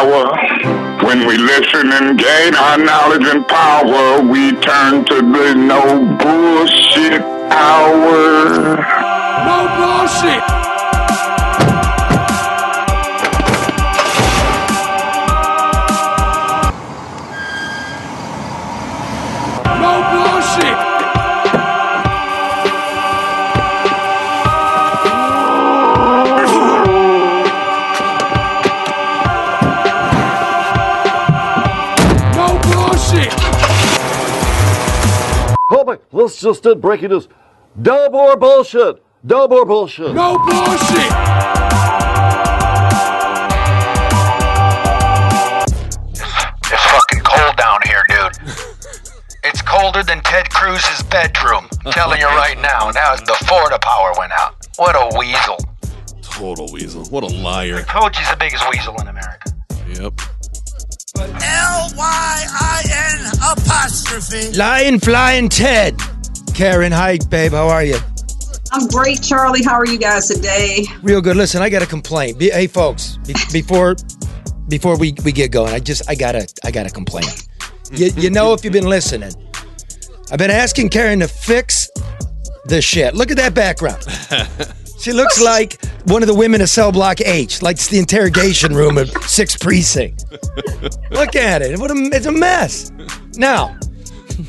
hour. When we listen and gain our knowledge and power, we turn to the no bullshit hour. No bullshit. Let's just did breaking news. Dub or bullshit. Dub or bullshit. No bullshit. It's fucking cold down here, dude. It's colder than Ted Cruz's bedroom. telling you right now. Now the Florida power went out. What a weasel. Total weasel. What a liar. Told you he's the biggest weasel in America. Yep. L Y I N apostrophe. Lion Flying Ted. Karen, hi, babe. How are you? I'm great, Charlie. How are you guys today? Real good. Listen, I got a complaint. Be, hey, folks, be, before before we, we get going, I just I gotta I gotta complain. You, you know if you've been listening, I've been asking Karen to fix the shit. Look at that background. She looks like one of the women of Cell Block H, like it's the interrogation room of six Precinct. Look at it. What a, it's a mess. Now,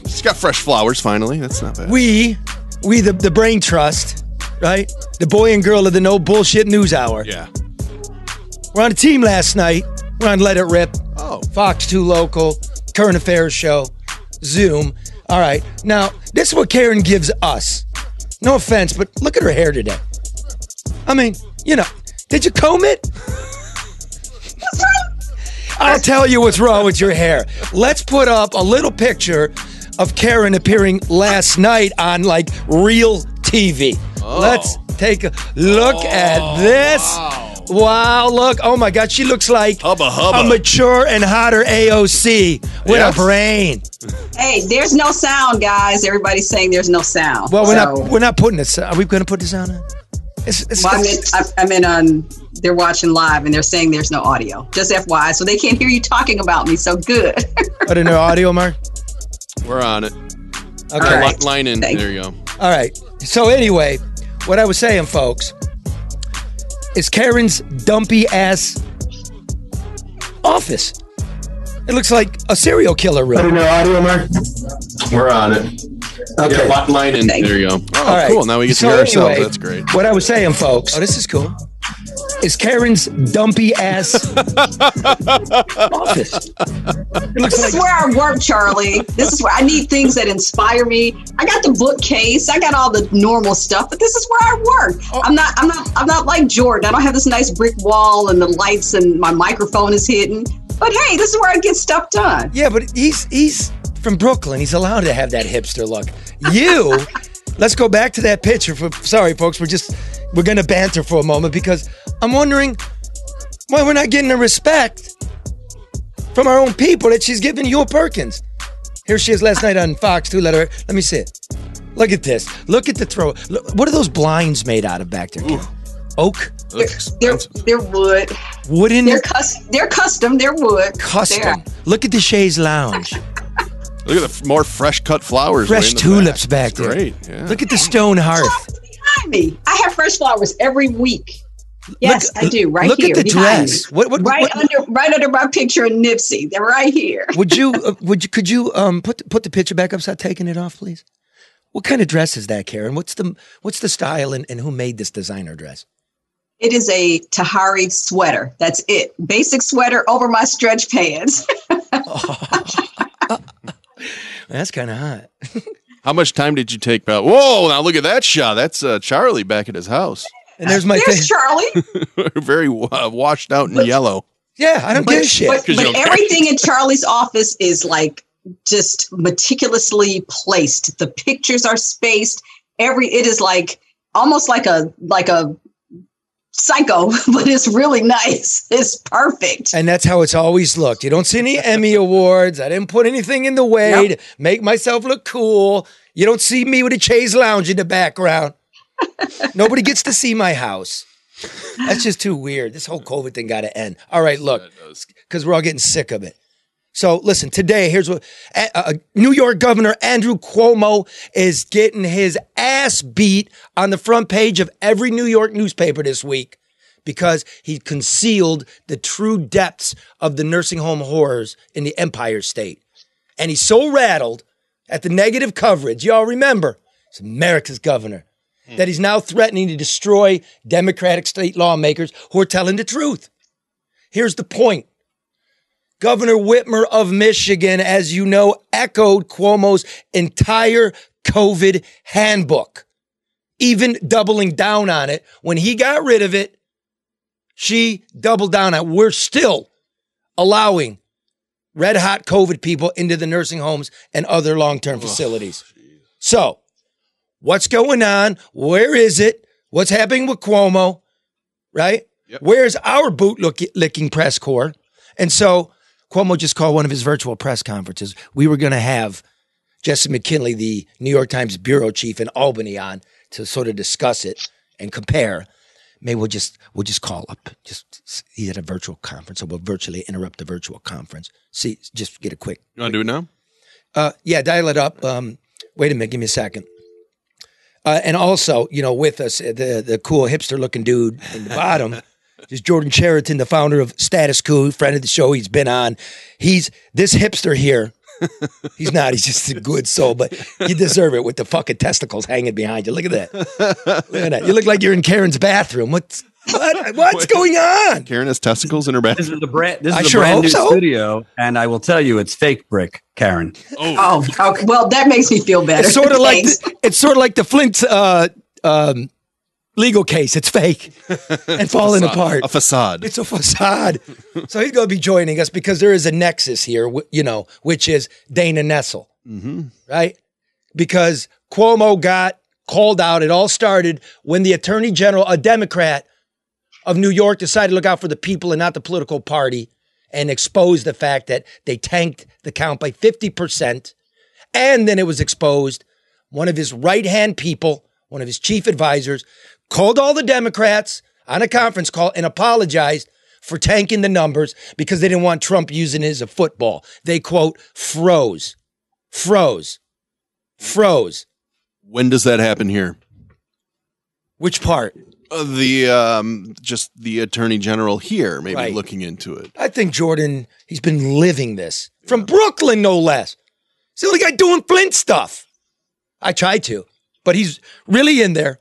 She's got fresh flowers finally. That's not bad. we, we the, the Brain Trust, right? The boy and girl of the No Bullshit News Hour. yeah. We're on a team last night. We're on Let It Rip. Oh. Fox 2 Local, Current Affairs Show, Zoom. All right. Now, this is what Karen gives us. No offense, but look at her hair today. I mean, you know, did you comb it? I'll tell you what's wrong with your hair. Let's put up a little picture of Karen appearing last night on like real TV. Oh. Let's take a look oh, at this. Wow. look. Oh my God, she looks like Hubba hubba. a mature and hotter AOC with Yes. a brain. Hey, there's no sound, guys. Everybody's saying there's no sound. Well, we're So- not we're not putting this. Are we going to put this on? It's, it's, Well, I'm in, I'm- I'm in on. They're watching live and they're saying there's no audio. Just FYI, so they can't hear you talking about me. So good. I put in her audio, Mark. We're on it. Okay. All right. Line in. Thank There you go. All right. So anyway, what I was saying, folks, is Karen's dumpy ass office. It looks like a serial killer room. no audio, Mark? We're on it. Okay. Yeah, li- line in. Thank There you go. Oh, All right. cool. Now we get to So hear ourselves. That's great. What I was saying, folks. Oh, this is cool. Is Karen's dumpy ass office? It looks this is where I work, Charlie. This is where I need things that inspire me. I got the bookcase. I got all the normal stuff, but this is where I work. Oh. I'm not. I'm not. I'm not like Jordan. I don't have this nice brick wall and the lights and my microphone is hidden. But hey, this is where I get stuff done. Yeah, but he's he's from Brooklyn. He's allowed to have that hipster look. You, let's go back to that picture. For sorry, folks, we're just we're gonna banter for a moment because I'm wondering why we're not getting the respect from our own people that she's giving you a Perkins. Here she is last night on Fox. Two letter. Let me see it. Look at this. Look at the throw. Look, what are those blinds made out of back there? Ken? Oak, Looks They're expensive. they're wood. wooden, They're custom. They're custom. They're wood. custom. They're- Look at the Chaise Lounge. Look at the f- more fresh cut flowers. way Fresh in the tulips back, It's there. Great. Yeah. Look at the stone hearth. behind me. I have fresh flowers every week. Yes, Look- I do. Right look at here. the dress. me. What- what- right what- under right under my picture in Nipsey. They're right here. would you uh, would you could you um put put the picture back up? Start taking it off, please. What kind of dress is that, Karen? What's the what's the style and, and who made this designer dress? It is a Tahari sweater. That's it. Basic sweater over my stretch pants. That's kind of hot. How much time did you take? About, whoa! Now look at that shot. That's uh, Charlie back at his house. And there's my There's thing. Charlie. Very uh, washed out in yellow. Yeah, I don't But, give a shit. but, 'Cause you but everything in Charlie's office is like just meticulously placed. The pictures are spaced. Every it is like almost like a like a psycho, but it's really nice. It's perfect. and that's how it's always looked. You don't see any Emmy awards. I didn't put anything in the way Nope. to make myself look cool. You don't see me with a Chaise Lounge in the background. Nobody gets to see my house. That's just too weird. This whole COVID thing got to end. All right, look, because we're all getting sick of it. So listen, today here's what uh, New York Governor Andrew Cuomo is getting his ass beat on the front page of every New York newspaper this week because he concealed the true depths of the nursing home horrors in the Empire State. And he's so rattled at the negative coverage, y'all remember, it's America's governor, that he's now threatening to destroy Democratic state lawmakers who are telling the truth. Here's the point. Governor Whitmer of Michigan, as you know, echoed Cuomo's entire COVID handbook, even doubling down on it. When he got rid of it, she doubled down on it. We're still allowing red hot COVID people into the nursing homes and other long term facilities. So, what's going on? Where is it? What's happening with Cuomo? Right? Where's our boot licking press corps? And so, Cuomo just called one of his virtual press conferences. We were going to have Jesse McKinley, the New York Times bureau chief in Albany, on to sort of discuss it and compare. Maybe we'll just we'll just call up. Just he's at a virtual conference, so we'll virtually interrupt the virtual conference. See, just get a quick. You want to do it now? Uh, yeah, dial it up. Um, wait a minute, give me a second. Uh, and also, you know, with us, uh, the the cool hipster looking dude in the bottom is Jordan Chariton, the founder of Status Coup, friend of the show. He's been on. He's this hipster here. He's not. He's just a good soul, but you deserve it with the fucking testicles hanging behind you. Look at that. Look at that. You look like you're in Karen's bathroom. What's what, what's going on? Karen has testicles in her bathroom. This is the brand. This is I the sure brand new so. studio, and I will tell you, it's fake brick, Karen. Oh, okay. Well, that makes me feel better. It's sort of like the, it's sort of like the Flint uh, um, legal case. It's fake and falling apart. A facade. It's a facade. so he's going to be joining us because there is a nexus here, you know, which is Dana Nessel, mm-hmm. right? Because Cuomo got called out. It all started when the Attorney General, a Democrat of New York, decided to look out for the people and not the political party and exposed the fact that they tanked the count by 50%. And then it was exposed. One of his right hand people, one of his chief advisors, called all the Democrats on a conference call and apologized for tanking the numbers because they didn't want Trump using it as a football. They quote, froze, froze, froze. When does that happen here? Which part? Uh, the um, just the attorney general here, maybe Right. looking into it. I think Jordan, he's been living this from Brooklyn, no less. He's the only guy doing Flint stuff. I tried to, but he's really in there.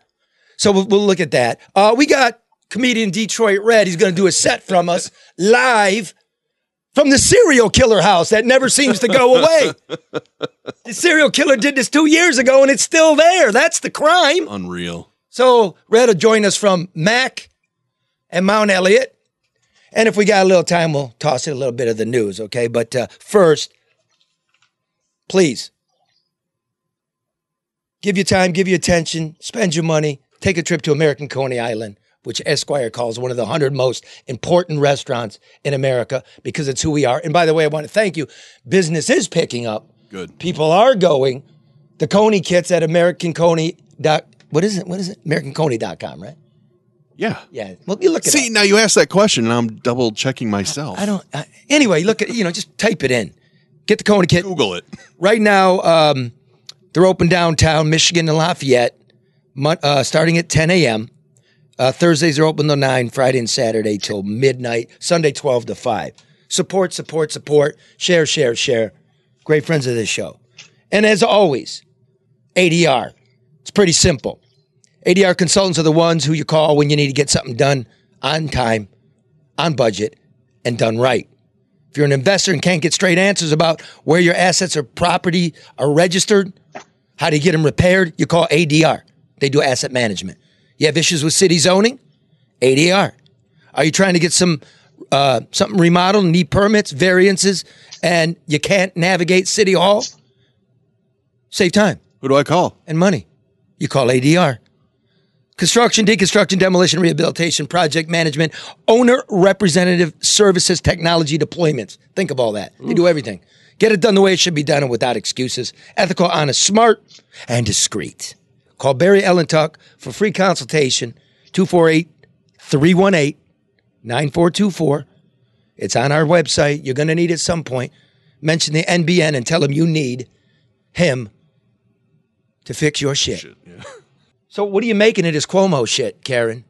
So we'll, we'll look at that. Uh, we got comedian Detroit Red. He's going to do a set from us live from the serial killer house that never seems to go away. the serial killer did this two years ago and it's still there. That's the crime. Unreal. So Red will join us from Mack and Mount Elliott. And if we got a little time, we'll toss in a little bit of the news, okay? But uh, first, please give your time, give your attention, spend your money, take a trip to American Coney Island, which Esquire calls one of the 100 most important restaurants in America because it's who we are. And by the way, I want to thank you. Business is picking up. Good. People are going. The Coney kits at American Coney. Dot, what is it? What is it? AmericanConey.com, right? Yeah. Yeah. Well, you look at See, now you asked that question, and I'm double checking myself. I don't. I, anyway, look at you know, just type it in. Get the Coney kit. Google it. Right now, um, they're open downtown Michigan and Lafayette, uh, starting at 10 a.m. Uh, Thursdays are open till 9, Friday and Saturday till midnight, Sunday 12 to 5. Support, support, support. Share, share, share. Great friends of this show. And as always, ADR. It's pretty simple. ADR consultants are the ones who you call when you need to get something done on time, on budget, and done right. If you're an investor and can't get straight answers about where your assets or property are registered, how to get them repaired, you call ADR. They do asset management. You have issues with city zoning? ADR. Are you trying to get some uh, something remodeled, need permits, variances, and you can't navigate City Hall? Save time Who do I call? and money. You call ADR. Construction, deconstruction, demolition, rehabilitation, project management, owner representative services, technology deployments. Think of all that. They do everything. Get it done the way it should be done and without excuses. Ethical, honest, smart, and discreet. Call Barry Ellentuck for free consultation, 248 318 9424. It's on our website. You're going to need it at some point. Mention the NBN and tell him you need him to fix your shit. So, what are you making of this Cuomo shit, Karen?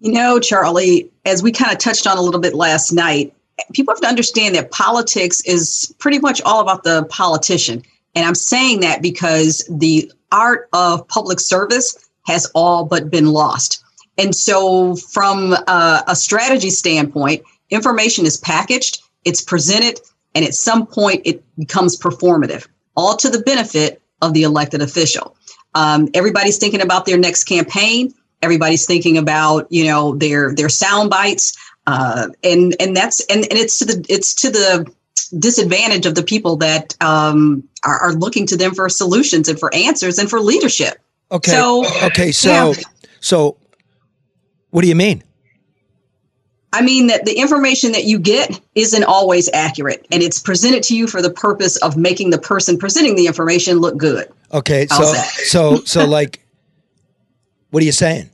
You know, Charlie, as we kind of touched on a little bit last night, people have to understand that politics is pretty much all about the politician. And I'm saying that because the art of public service has all but been lost. And so, from a, a strategy standpoint, information is packaged, it's presented, and at some point it becomes performative, all to the benefit of the elected official. Um, everybody's thinking about their next campaign. Everybody's thinking about you know their their sound bites, uh, and and that's and, and it's to the it's to the disadvantage of the people that um, are, are looking to them for solutions and for answers and for leadership. Okay. So, okay. So, yeah. so what do you mean? I mean that the information that you get isn't always accurate, and it's presented to you for the purpose of making the person presenting the information look good. Okay. So, How's so, so, like, what are you saying?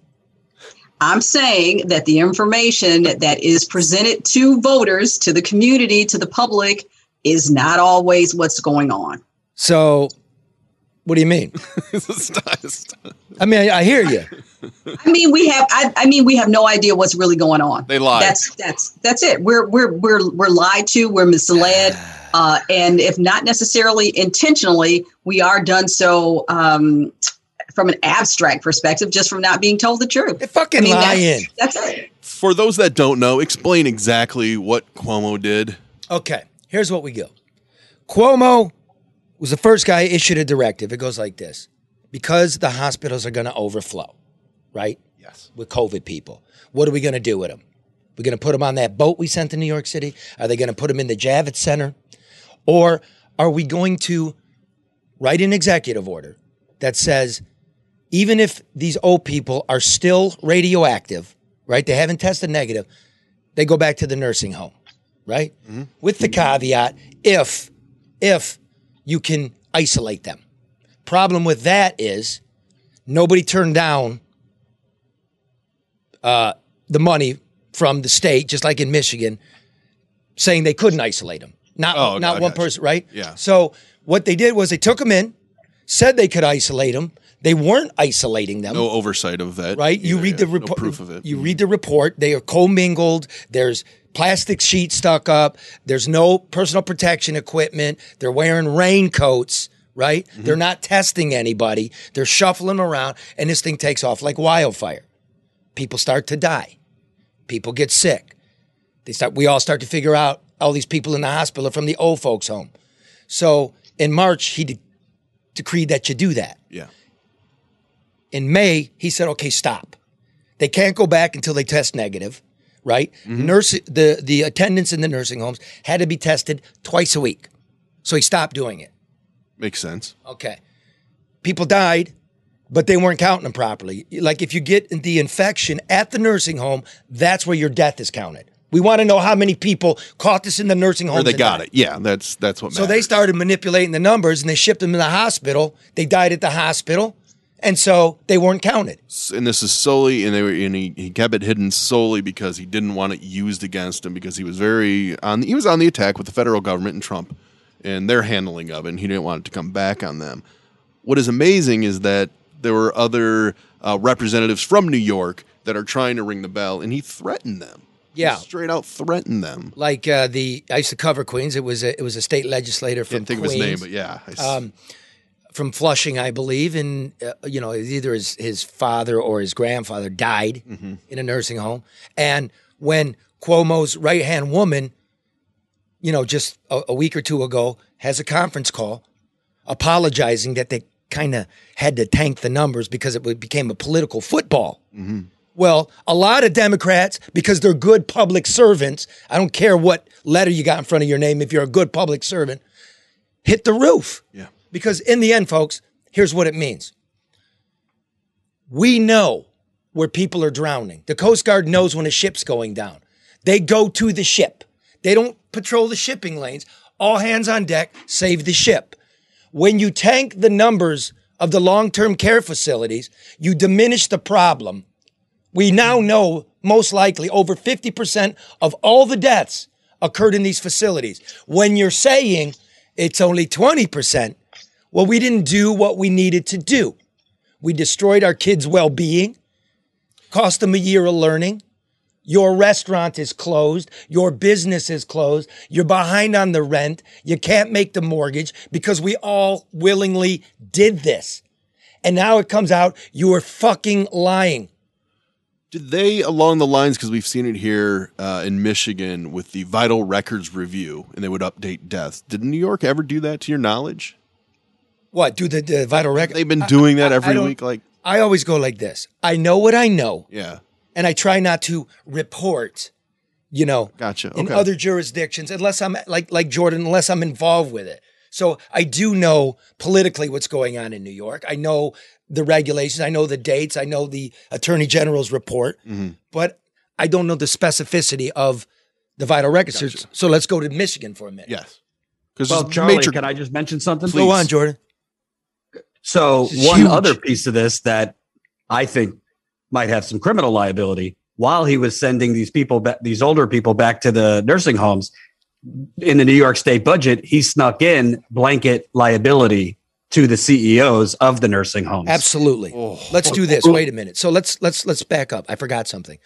I'm saying that the information that is presented to voters, to the community, to the public, is not always what's going on. So, what do you mean? I mean, I, I hear you. I mean, we have. I, I mean, we have no idea what's really going on. They lied. That's that's that's it. We're we're we're we're lied to. We're misled, uh, and if not necessarily intentionally, we are done so um, from an abstract perspective, just from not being told the truth. They're fucking lying. That's, that's it. For those that don't know, explain exactly what Cuomo did. Okay. Here's what we go. Cuomo was the first guy issued a directive. It goes like this because the hospitals are going to overflow, right? Yes. With COVID people. What are we going to do with them? We're going to put them on that boat we sent to New York City? Are they going to put them in the Javits Center? Or are we going to write an executive order that says even if these old people are still radioactive, right? They haven't tested negative, they go back to the nursing home, right? With the caveat if if you can isolate them. Problem with that is nobody turned down uh, the money from the state, just like in Michigan, saying they couldn't isolate them. Not Oh, not I one person, right? Yeah. So what they did was they took them in, said they could isolate them. They weren't isolating them No oversight of that. right? You read yeah. the No report. proof of it. You read the report. They are commingled. There's plastic sheets stuck up. There's no personal protection equipment. They're wearing raincoats. Right? Mm-hmm. They're not testing anybody. They're shuffling around, and this thing takes off like wildfire. People start to die. People get sick. They start. We all start to figure out all these people in the hospital are from the old folks' home. So in March, he de- decreed that you do that Yeah. In May, he said, okay, stop. They can't go back until they test negative, right? Mm-hmm. Nurse, the, the attendants in the nursing homes had to be tested twice a week. So he stopped doing it. Makes sense. Okay. People died, but they weren't counting them properly. Like if you get the infection at the nursing home, that's where your death is counted. We want to know how many people caught this in the nursing home. Or they got it. Yeah, that's that's what So they started manipulating the numbers and they shipped them to the hospital. They died at the hospital. And so they weren't counted. and this is solely and they were and he, he kept it hidden solely because he didn't want it used against him because he was very on he was on the attack with the federal government and Trump and their handling of it and he didn't want it to come back on them. What is amazing is that there were other uh, representatives from New York that are trying to ring the bell and he threatened them. He Yeah. straight out threatened them. like uh, the I used to cover Queens. It was a, it was a state legislator from Didn't think Queens, of his name, but yeah. I um, from Flushing, I believe, and uh, you know either his his father or his grandfather died Mm-hmm. in a nursing home, and when Cuomo's right hand woman, you know, just a, a week or two ago, has a conference call apologizing that they kind of had to tank the numbers because it became a political football. Well, a lot of Democrats, because they're good public servants, I don't care what letter you got in front of your name, if you're a good public servant, hit the roof. Yeah. Because in the end, folks, here's what it means we know where people are drowning. The Coast Guard knows when a ship's going down. They go to the ship, they don't patrol the shipping lanes. All hands on deck, save the ship. When you tank the numbers of the long term care facilities, you diminish the problem We now know most likely over 50% of all the deaths occurred in these facilities. When you're saying it's only 20%, well, we didn't do what we needed to do. We destroyed our kids' well being, cost them a year of learning. Your restaurant is closed. Your business is closed. You're behind on the rent. You can't make the mortgage because we all willingly did this. And now it comes out you were fucking lying. Did they, along the lines, because we've seen it here uh, in Michigan with the vital records review, and they would update deaths. Did New York ever do that to your knowledge? What, do the, the vital record? They've been doing that I- I every don't- week. Like, I always go like this I know what I know, yeah, and I try not to report, you know, gotcha. in Okay. other jurisdictions unless I'm like like Jordan, unless I'm involved with it. So I do know politically what's going on in New York. I know the regulations. I know the dates. I know the Attorney General's report, Mm-hmm. but I don't know the specificity of the vital records. search. So let's go to Michigan for a minute. yes. Because Well, Charlie, can I just mention something? Go on, Jordan. So This is one huge. other piece of this that I think might have some criminal liability while he was sending these people back, these older people back to the nursing homes in the New York state budget, he snuck in blanket liability to the CEOs of the nursing homes. Absolutely. Oh. Let's do this. Wait a minute. So let's let's let's back up. I forgot something.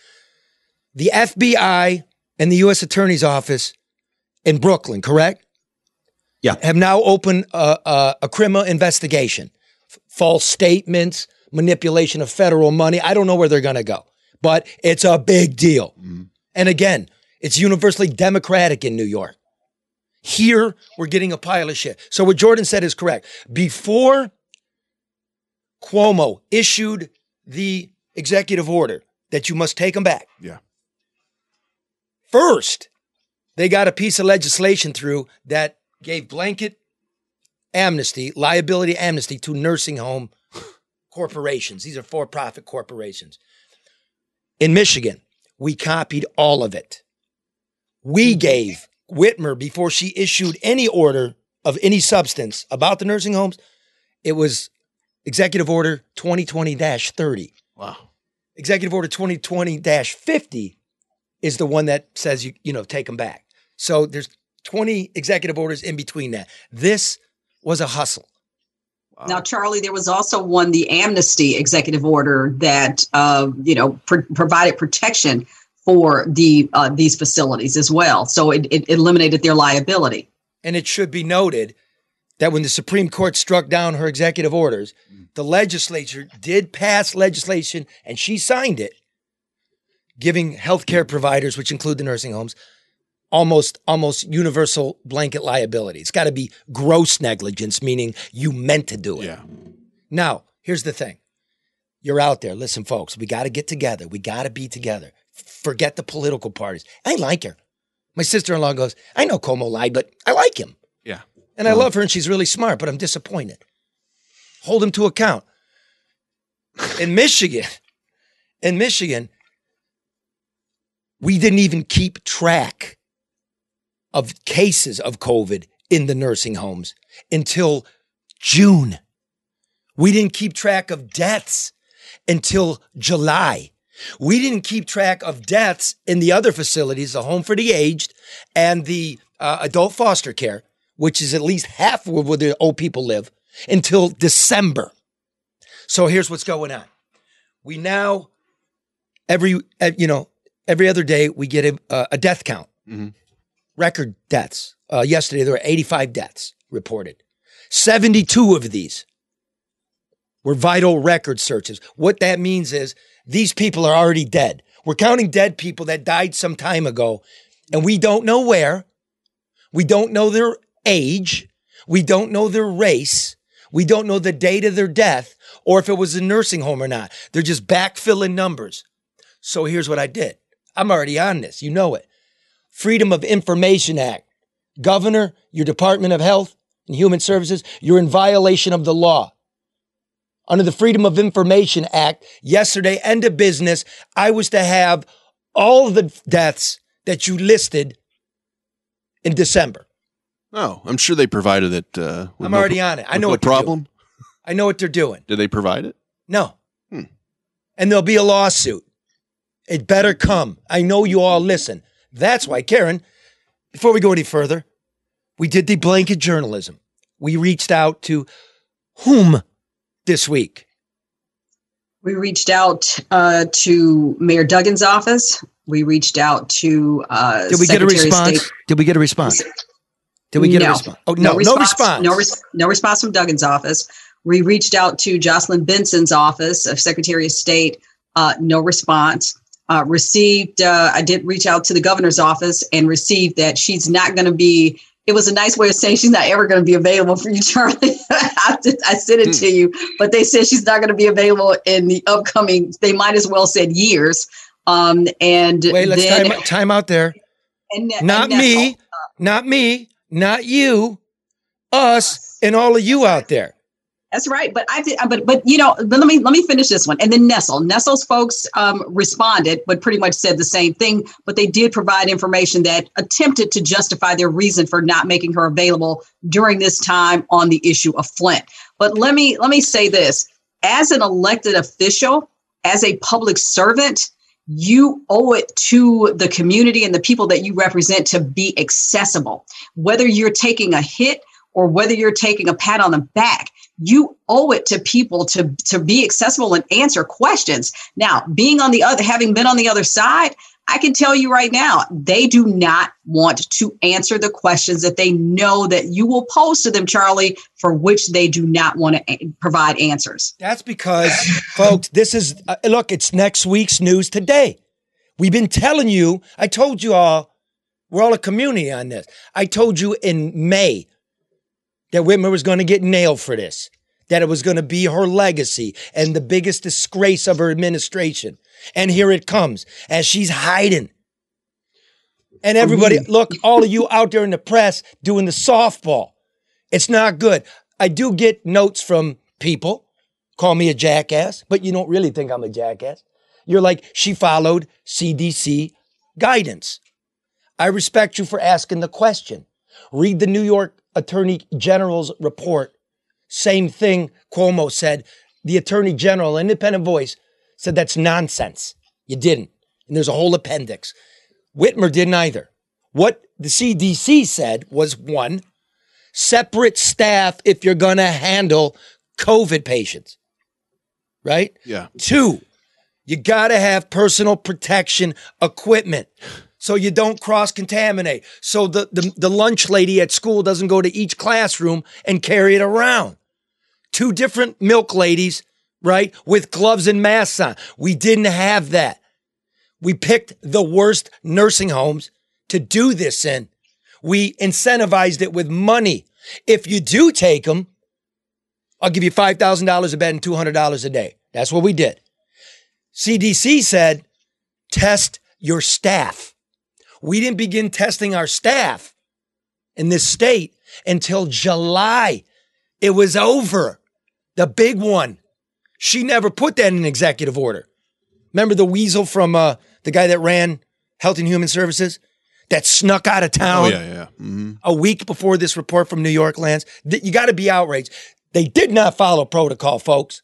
The FBI and the U.S. Attorney's Office in Brooklyn, correct? Yeah. Have now opened a, a, a criminal investigation. False statements, manipulation of federal money. I don't know where they're going to go, but it's a big deal. Mm-hmm. And again, it's universally democratic in New York. Here, we're getting a pile of shit. So what Jordan said is correct. Before Cuomo issued the executive order that you must take them back. Yeah. First, they got a piece of legislation through that gave blanket amnesty, liability amnesty to nursing home corporations. These are for profit corporations. In Michigan, we copied all of it. We gave Whitmer, before she issued any order of any substance about the nursing homes, it was Executive Order 2020 30. Wow. Executive Order 2020 50 is the one that says you, you know, take them back. So there's 20 executive orders in between that. This was a hustle. Now, Charlie, there was also one, the amnesty executive order that uh, you know pr- provided protection for the uh, these facilities as well. So it, it eliminated their liability. And it should be noted that when the Supreme Court struck down her executive orders, the legislature did pass legislation and she signed it, giving healthcare providers, which include the nursing homes, almost almost universal blanket liability. It's got to be gross negligence, meaning you meant to do it. Yeah. Now, here's the thing. You're out there. Listen, folks, we got to get together. We got to be together. Forget the political parties. I like her. My sister in law goes, I know Cuomo lied, but I like him. Yeah. And I love her and she's really smart, but I'm disappointed. Hold him to account. In Michigan, in Michigan, we didn't even keep track of cases of COVID in the nursing homes until June. We didn't keep track of deaths until July. We didn't keep track of deaths in the other facilities, the home for the aged and the uh, adult foster care, which is at least half of where the old people live, until December. So here's what's going on. We now every uh, you know every other day we get a, uh, a death count, record deaths. Uh, yesterday there were 85 deaths reported. 72 of these were vital record searches. What that means is these people are already dead. We're counting dead people that died some time ago, and we don't know where. We don't know their age. We don't know their race. We don't know the date of their death or if it was a nursing home or not. They're just backfilling numbers. So here's what I did. I'm already on this. You know it. Freedom of Information Act. Governor, your Department of Health and Human Services, you're in violation of the law. Under the Freedom of Information Act, yesterday, end of business, I was to have all the deaths that you listed in December. Oh, I'm sure they provided it. Uh, I'm no already on it. I know no what they're problem. I know what they're doing. Did they provide it? No. Hmm. And there'll be a lawsuit. It better come. I know you all listen. That's why, Karen, before we go any further, we did the blanket journalism. We reached out to whom this week? We reached out uh, to Mayor Duggan's office. We reached out to. Uh, Did we get a Secretary response? State- Did we get a response? Did we get a response? Oh, no, no response. No, res- no response from Duggan's office. We reached out to Jocelyn Benson's office of Secretary of State. Uh, no response. Uh, received. Uh, I did reach out to the governor's office and received that she's not going to be. It was a nice way of saying she's not ever going to be available for you, Charlie. I, sent it to you, but they said she's not going to be available in the upcoming. They might as well said years. Um, and Wait, let's then, time, time out there. and, Not and me, Nessel. not me, not you, us, and all of you out there. That's right, but I did, but but you know, but let me let me finish this one, and then Nessel. Nessel's folks um, responded, but pretty much said the same thing. But they did provide information that attempted to justify their reason for not making her available during this time on the issue of Flint. But let me let me say this: as an elected official, as a public servant, you owe it to the community and the people that you represent to be accessible. Whether you're taking a hit or whether you're taking a pat on the back, you owe it to people to to be accessible and answer questions. Now, being on the other, having been on the other side, I can tell you right now, they do not want to answer the questions that they know that you will pose to them, Charlie, for which they do not want to a- provide answers. That's because, folks, this is uh, look, it's next week's news today. We've been telling you, I told you all, we're all a community on this. I told you in May that Whitmer was going to get nailed for this, that it was going to be her legacy and the biggest disgrace of her administration. And here it comes as she's hiding. And everybody, look, all of you out there in the press doing the softball. It's not good. I do get notes from people call me a jackass, but you don't really think I'm a jackass. You're like, she followed CDC guidance. I respect you for asking the question. Read the New York Attorney General's report. Same thing Cuomo said. The Attorney General, independent voice, said that's nonsense. You didn't. And there's a whole appendix. Whitmer didn't either. What the CDC said was one, separate staff if you're going to handle COVID patients, right? Yeah. Two, you got to have personal protection equipment so you don't cross contaminate. So the, the, the lunch lady at school doesn't go to each classroom and carry it around. Two different milk ladies, right, with gloves and masks on. We didn't have that. We picked the worst nursing homes to do this in. We incentivized it with money. If you do take them, I'll give you $5,000 a bed and $200 a day. That's what we did. CDC said, test your staff. We didn't begin testing our staff in this state until July. It was over. The big one. She never put that in an executive order. Remember the weasel from uh, the guy that ran Health and Human Services that snuck out of town Oh yeah, yeah. hmm a week before this report from New York lands? You got to be outraged. They did not follow protocol, folks.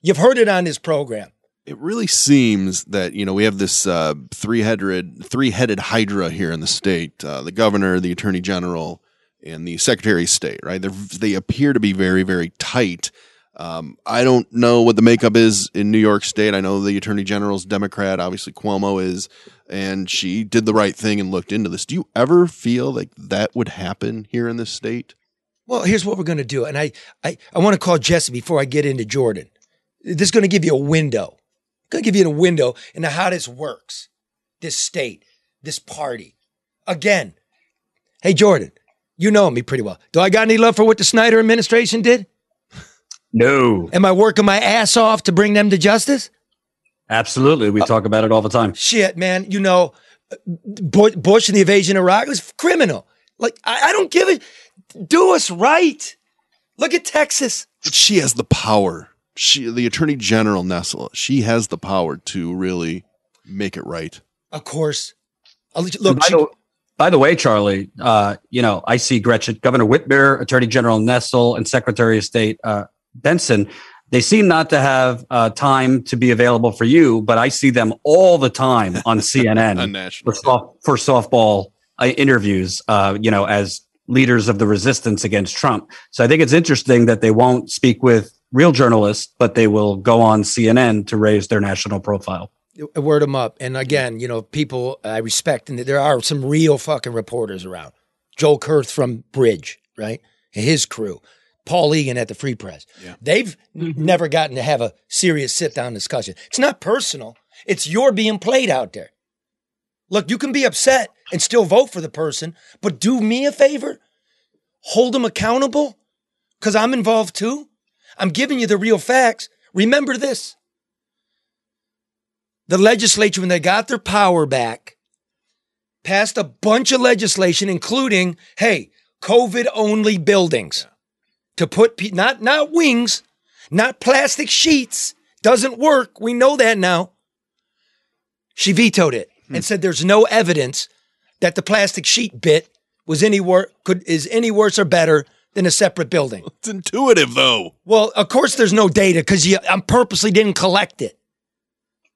You've heard it on this program. It really seems that you know we have this uh, three-headed three-headed hydra here in the state: uh, the governor, the attorney general, and the secretary of state. Right? They they appear to be very very tight. Um, I don't know what the makeup is in New York State. I know the attorney general's Democrat. Obviously, Cuomo is, and she did the right thing and looked into this. Do you ever feel like that would happen here in this state? Well, here's what we're going to do. And I, I, I want to call Jesse before I get into Jordan. This is going to give you a window. Going to give you a window into how this works, this state, this party. Again, hey, Jordan, you know me pretty well. Do I got any love for what the Snyder administration did? No, Am I working my ass off to bring them to justice? absolutely. We uh, talk about it all the time. Shit, man. You know, Bush and the invasion of Iraq was criminal. Like, I, I don't give it. Do us right. Look at Texas. But she has the power. She, the attorney general Nessel, she has the power to really make it right. Of course. You- Look, by, she- the, by the way, Charlie, uh, you know, I see Gretchen, Governor Whitmer, Attorney General Nessel, and Secretary of State uh, Benson. They seem not to have uh, time to be available for you, but I see them all the time on CNN On national. for, soft, for softball uh, interviews. Uh, you know, as leaders of the resistance against Trump. So I think it's interesting that they won't speak with real journalists, but they will go on CNN to raise their national profile. word them up. And again, you know, people I respect, and there are some real fucking reporters around. Joel Kurth from Bridge, right? His crew. Paul Egan at the Free Press. Yeah. They've n- mm-hmm. never gotten to have a serious sit down discussion. It's not personal. It's you're being played out there. Look, you can be upset and still vote for the person, but do me a favor. Hold them accountable because I'm involved too. I'm giving you the real facts. Remember this the legislature, when they got their power back, passed a bunch of legislation, including, hey, COVID only buildings to put, pe- not, not wings, not plastic sheets. Doesn't work. We know that now. She vetoed it and hmm. said there's no evidence that the plastic sheet bit was any wor- could is any worse or better than a separate building. It's intuitive, though. Well, of course there's no data because you I purposely didn't collect it.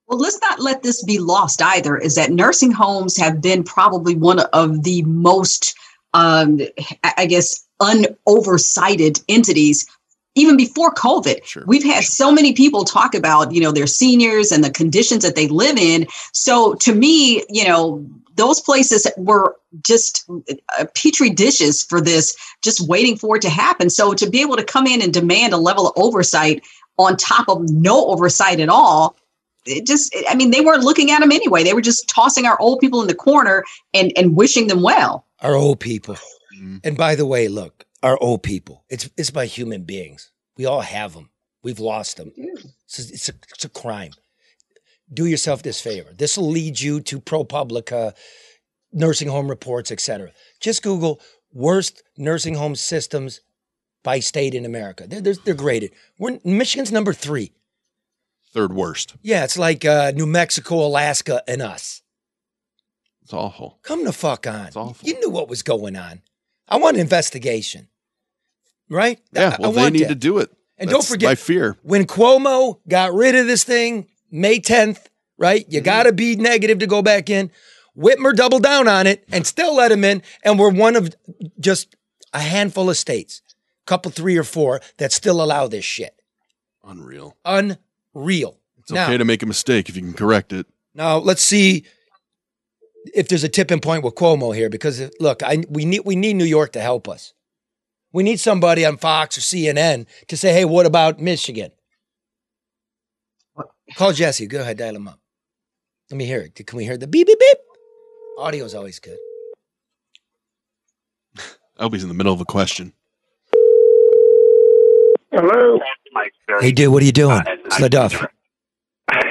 Well, let's not let this be lost either. Is that nursing homes have been probably one of the most, um, I I guess, unoversighted entities. Even before COVID, we've had so many people talk about, you know, their seniors and the conditions that they live in. So to me, you know, those places were just uh, petri dishes for this, just waiting for it to happen. So to be able to come in and demand a level of oversight on top of no oversight at all, it just i mean they weren't looking at them anyway they were just tossing our old people in the corner and and wishing them well Our old people. And by the way, look, our old people. It's it's by human beings. We all have them. We've lost them. It's a, it's a, it's a crime. Do yourself this favor. This will lead you to ProPublica, nursing home reports, etc. Just Google worst nursing home systems by state in America. They're, they're, they're graded. We're Michigan's number three. Third worst. Yeah, it's like uh, New Mexico, Alaska, and us. It's awful. Come the fuck on. It's awful. You knew what was going on. I want an investigation. Right? Yeah, I- well, I they need that. to do it. And don't forget my fear. when Cuomo got rid of this thing May 10th, right? Mm-hmm. You got to be negative to go back in. Whitmer doubled down on it and still let him in. And we're one of just a handful of states, couple three or four, that still allow this shit. Unreal. Unreal. It's okay to make a mistake if you can correct it. Now let's see if there's a tipping point with Cuomo here, because uh, look, I we need we need New York to help us. We need somebody on Fox or CNN to say, "Hey, what about Michigan?" Call Jesse. Go ahead, dial him up. Let me hear it. Can we hear the beep beep beep? Audio's always good. I hope he's in the middle of a question. Hello. Hey, dude, what are you doing? It's LeDuff.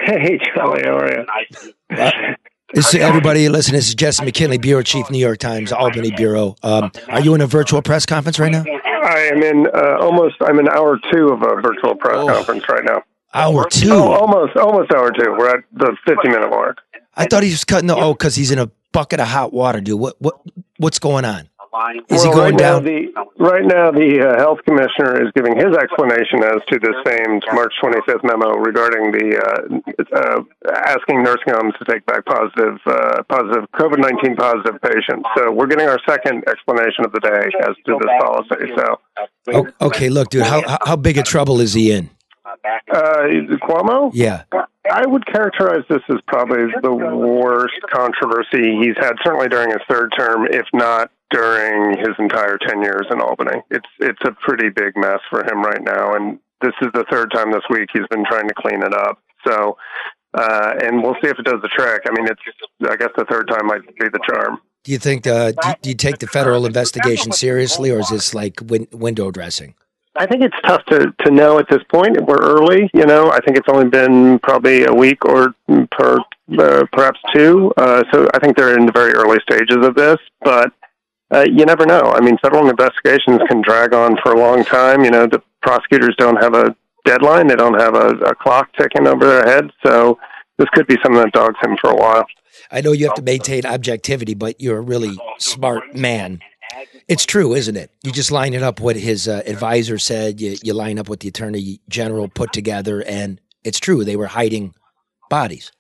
Hey, Charlie, how are you? This is everybody listen. This is Jesse McKinley, bureau chief, New York Times, Albany bureau. Um, are you in a virtual press conference right now? I am in uh, almost. I'm in hour two of a virtual press conference right now. Hour two. Oh, almost, almost hour two. We're at the 50 minute mark. I thought he was cutting the oh because he's in a bucket of hot water, dude. What what what's going on? Is he going right down? Now the, right now, the uh, health commissioner is giving his explanation as to this famed March 25th memo regarding the uh, uh, asking nursing homes to take back positive, uh, positive COVID-19 positive patients. So we're getting our second explanation of the day as to this policy. So, Oh, okay, look, dude, how- how big a trouble is he in? Uh, Cuomo. Yeah. I would characterize this as probably the worst controversy he's had, certainly during his third term, if not during his entire ten years in Albany. It's it's a pretty big mess for him right now, and this is the third time this week he's been trying to clean it up. So, uh, and we'll see if it does the trick. I mean, it's I guess the third time might be the charm. Do you think uh, do, do you take the federal investigation seriously, or is this like win- window dressing? I think it's tough to, to know at this point. We're early, you know. I think it's only been probably a week or per, uh, perhaps two. Uh, so I think they're in the very early stages of this, but uh, you never know. I mean, federal investigations can drag on for a long time. You know, the prosecutors don't have a deadline; they don't have a, a clock ticking over their head. So this could be something that dogs him for a while. I know you have to maintain objectivity, but you're a really smart man. It's true, isn't it? You just line it up what his uh, advisor said. You, you line up what the attorney general put together, and it's true. They were hiding bodies.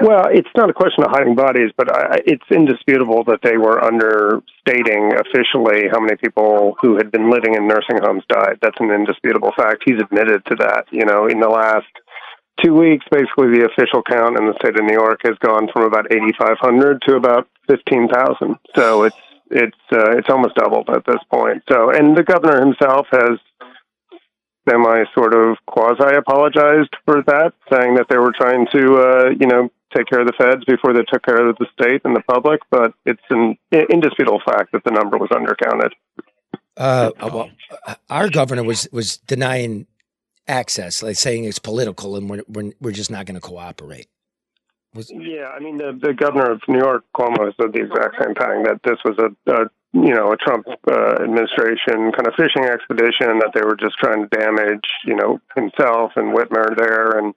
Well, it's not a question of hiding bodies, but I, it's indisputable that they were understating officially how many people who had been living in nursing homes died. That's an indisputable fact. He's admitted to that. You know, in the last two weeks, basically the official count in the state of New York has gone from about 8,500 to about 15,000. So it's it's uh, it's almost doubled at this point. So, and the governor himself has semi sort of quasi apologized for that, saying that they were trying to, uh, you know, take care of the feds before they took care of the state and the public. But it's an indisputable fact that the number was undercounted. Uh, well, our governor was was denying access, like saying it's political, and we're we're, we're just not going to cooperate. Was, yeah, I mean the the governor of New York, Cuomo, said the exact same thing that this was a, a you know a Trump uh, administration kind of fishing expedition that they were just trying to damage you know himself and Whitmer there and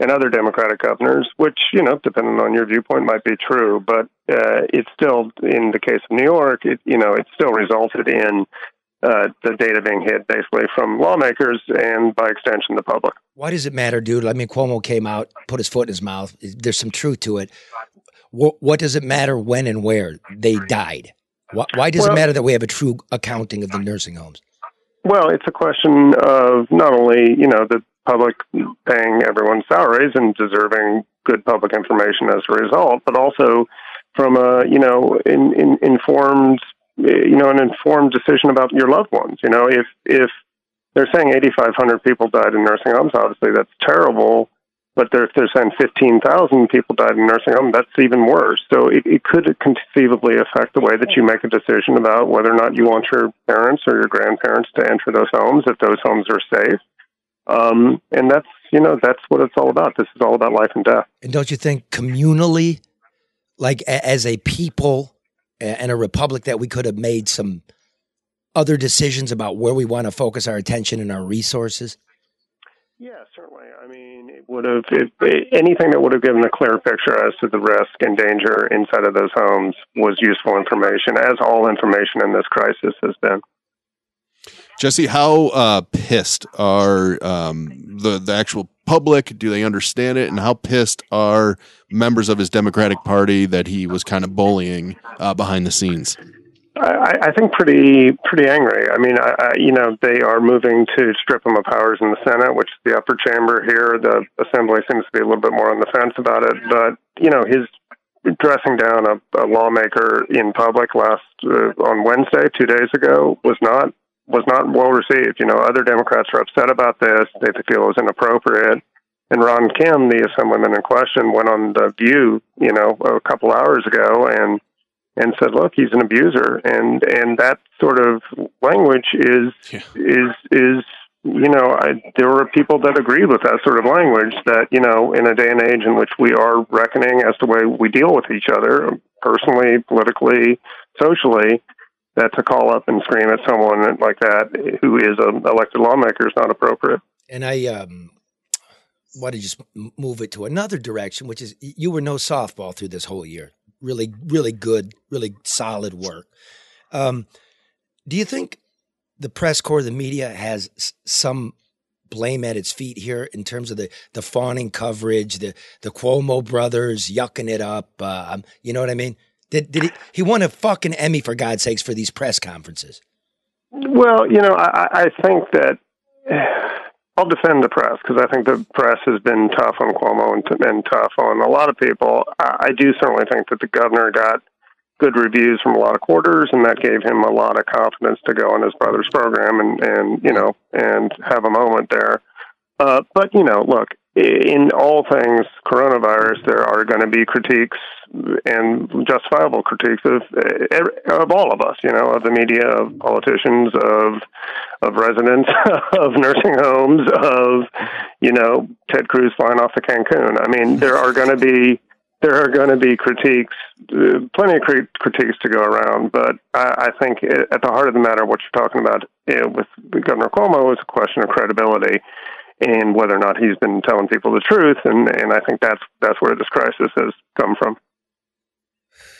and other Democratic governors, which you know depending on your viewpoint might be true, but uh, it's still in the case of New York, it you know it still resulted in uh, the data being hid basically from lawmakers and by extension the public. Why does it matter, dude? I mean, Cuomo came out, put his foot in his mouth. There's some truth to it. What, what does it matter when and where they died? Why, why does well, it matter that we have a true accounting of the nursing homes? Well, it's a question of not only you know the public paying everyone's salaries and deserving good public information as a result, but also from a you know in, in, informed you know an informed decision about your loved ones. You know, if if they're saying 8,500 people died in nursing homes, obviously that's terrible. But they're, if they're saying 15,000 people died in nursing homes, that's even worse. So it, it could conceivably affect the way that you make a decision about whether or not you want your parents or your grandparents to enter those homes, if those homes are safe. Um, and that's you know that's what it's all about. This is all about life and death. And don't you think communally, like a, as a people, and a republic that we could have made some other decisions about where we want to focus our attention and our resources? Yeah, certainly. I mean, it would have it, anything that would have given a clear picture as to the risk and danger inside of those homes was useful information, as all information in this crisis has been. Jesse, how uh, pissed are um, the the actual public? Do they understand it? And how pissed are members of his Democratic Party that he was kind of bullying uh, behind the scenes? I, I think pretty pretty angry. I mean, I, I, you know, they are moving to strip him of powers in the Senate, which is the upper chamber here. The Assembly seems to be a little bit more on the fence about it, but you know, his dressing down a, a lawmaker in public last uh, on Wednesday, two days ago, was not was not well received. You know, other Democrats are upset about this. They feel it was inappropriate. And Ron Kim, the assemblyman in question, went on the View, you know, a couple hours ago and and said, "Look, he's an abuser," and and that sort of language is yeah. is is you know, I, there were people that agreed with that sort of language. That you know, in a day and age in which we are reckoning as to the way we deal with each other, personally, politically, socially, that to call up and scream at someone like that who is an elected lawmaker is not appropriate. And I um, want to just move it to another direction, which is you were no softball through this whole year. Really, really good, really solid work. Um, do you think the press corps, the media, has some blame at its feet here in terms of the the fawning coverage, the the Cuomo brothers yucking it up? Uh, um, you know what I mean? Did did he? He won a fucking Emmy for God's sakes for these press conferences. Well, you know, I, I think that I'll defend the press because I think the press has been tough on Cuomo and, tough on a lot of people. I, I do certainly think that the governor got good reviews from a lot of quarters, and that gave him a lot of confidence to go on his brother's program and and you know and have a moment there. Uh, but you know, look, in all things coronavirus, there are going to be critiques and justifiable critiques of of all of us, you know, of the media, of politicians, of of residents, of nursing homes, of you know Ted Cruz flying off to Cancun. I mean, there are going to be there are going to be critiques, uh, plenty of critiques to go around. But I, I think at the heart of the matter, what you're talking about uh, with Governor Cuomo is a question of credibility and whether or not he's been telling people the truth. And, and I think that's that's where this crisis has come from.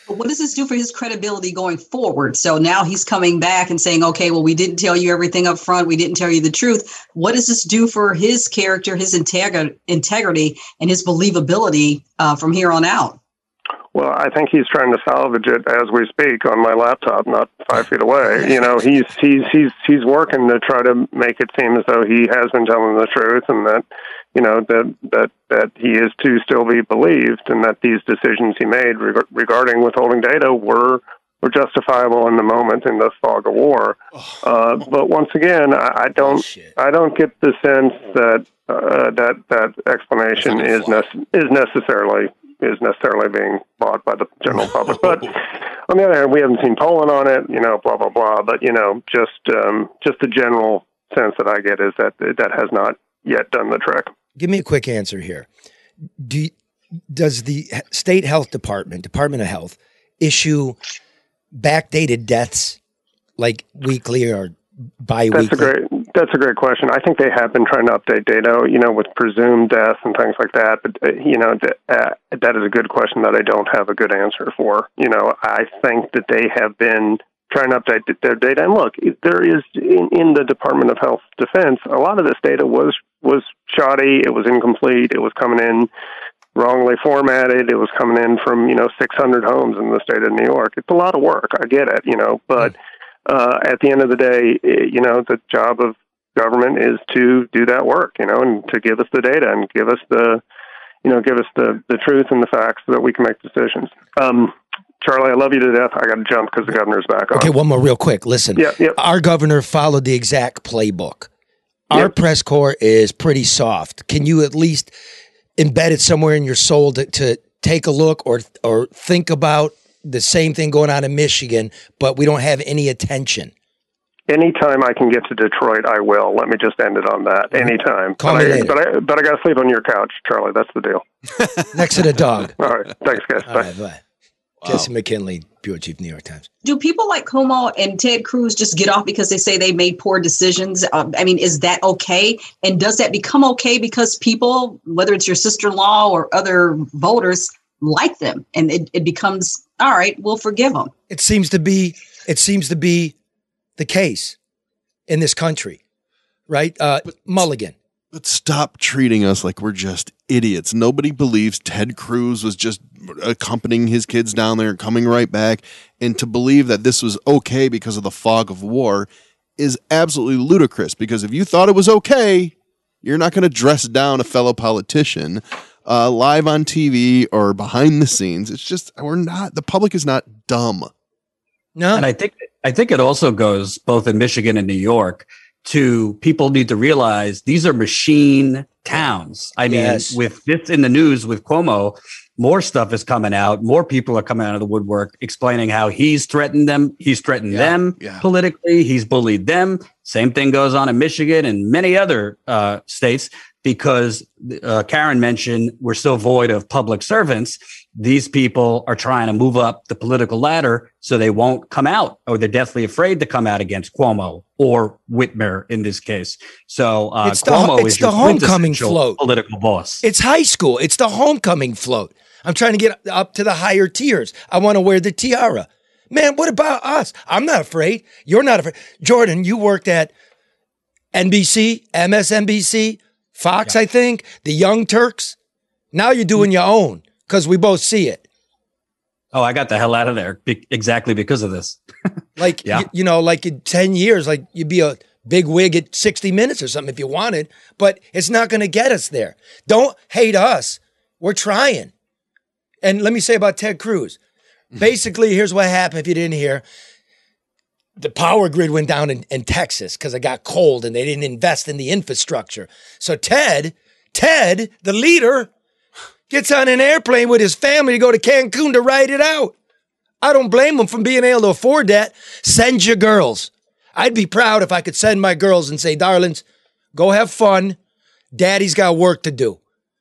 But what does this do for his credibility going forward? So now he's coming back and saying, okay, well, we didn't tell you everything up front. We didn't tell you the truth. What does this do for his character, his integ- integrity, and his believability uh, from here on out? Well, I think he's trying to salvage it as we speak on my laptop, not five feet away. You know, he's he's he's he's working to try to make it seem as though he has been telling the truth, and that you know that that that he is to still be believed, and that these decisions he made reg- regarding withholding data were were justifiable in the moment in the fog of war. Uh, but once again, I, I don't I don't get the sense that uh, that that explanation is nec- is necessarily is necessarily being bought by the general public. But on the other hand, we haven't seen polling on it, you know, blah blah blah. But you know, just um, just the general sense that I get is that that has not yet done the trick. Give me a quick answer here. Do you- does the state health department, Department of Health, issue backdated deaths like weekly or bi-weekly? That's a great. That's a great question. I think they have been trying to update data, you know, with presumed deaths and things like that. But uh, you know, th- uh, that is a good question that I don't have a good answer for. You know, I think that they have been trying to update their data. And look, there is in, in the Department of Health defense, a lot of this data was was shoddy. It was incomplete. It was coming in wrongly formatted. It was coming in from you know 600 homes in the state of New York. It's a lot of work. I get it, you know, but uh, at the end of the day, eh, you know, the job of government is to do that work, you know, and to give us the data and give us the, you know, give us the the truth and the facts so that we can make decisions. Um, Charlie, I love you to death. I got to jump because the governor's back on. Okay, one more real quick. Listen, Yeah, yeah. our governor followed the exact playbook. Our press corps is pretty soft. Can you at least embed it somewhere in your soul to, to take a look or or think about the same thing going on in Michigan, but we don't have any attention? Anytime I can get to Detroit, I will. Let me just end it on that. Anytime. Call but me I, later. But I, but I got to sleep on your couch, Charlie. That's the deal. Next to the dog. All right. Thanks, guys. All right, bye. Jesse McKinley, bureau chief, New York Times. Do people like Cuomo and Ted Cruz just get off because they say they made poor decisions? Uh, I mean, is that okay? And does that become okay because people, whether it's your sister in law or other voters, like them? And it, it becomes, all right, we'll forgive them. It seems to be it seems to be the case in this country, right? Uh, Mulligan. But stop treating us like we're just idiots. Nobody believes Ted Cruz was just accompanying his kids down there and coming right back. And to believe that this was okay because of the fog of war is absolutely ludicrous. Because if you thought it was okay, you're not going to dress down a fellow politician uh, live on TV or behind the scenes. It's just, we're not, the public is not dumb. No. And I think I think it also goes both in Michigan and New York to people need to realize these are machine towns. I mean, Yes. with this in the news with Cuomo, more stuff is coming out. More people are coming out of the woodwork explaining how he's threatened them. He's threatened them politically. He's bullied them. Same thing goes on in Michigan and many other uh, states because uh, Karen mentioned we're so void of public servants. These people are trying to move up the political ladder so they won't come out, or they're deathly afraid to come out against Cuomo or Whitmer in this case. So uh, It's the- Cuomo it's is your the homecoming float. political boss. It's high school. It's the homecoming float. I'm trying to get up to the higher tiers. I want to wear the tiara. Man, what about us? I'm not afraid. You're not afraid. Jordan, you worked at NBC, MSNBC, Fox, I think, the Young Turks. Now you're doing your own because we both see it. Oh, I got the hell out of there be- exactly because of this. Like, Yeah. you, you know, like in 10 years, like you'd be a big wig at 60 minutes or something if you wanted, but it's not going to get us there. Don't hate us. We're trying. And let me say about Ted Cruz. Mm-hmm. Basically, here's what happened if you didn't hear. The power grid went down in, in Texas because it got cold and they didn't invest in the infrastructure. So Ted, Ted, the leader, gets on an airplane with his family to go to Cancun to ride it out. I don't blame him for being able to afford that. Send your girls. I'd be proud if I could send my girls and say, darlings, go have fun. Daddy's got work to do.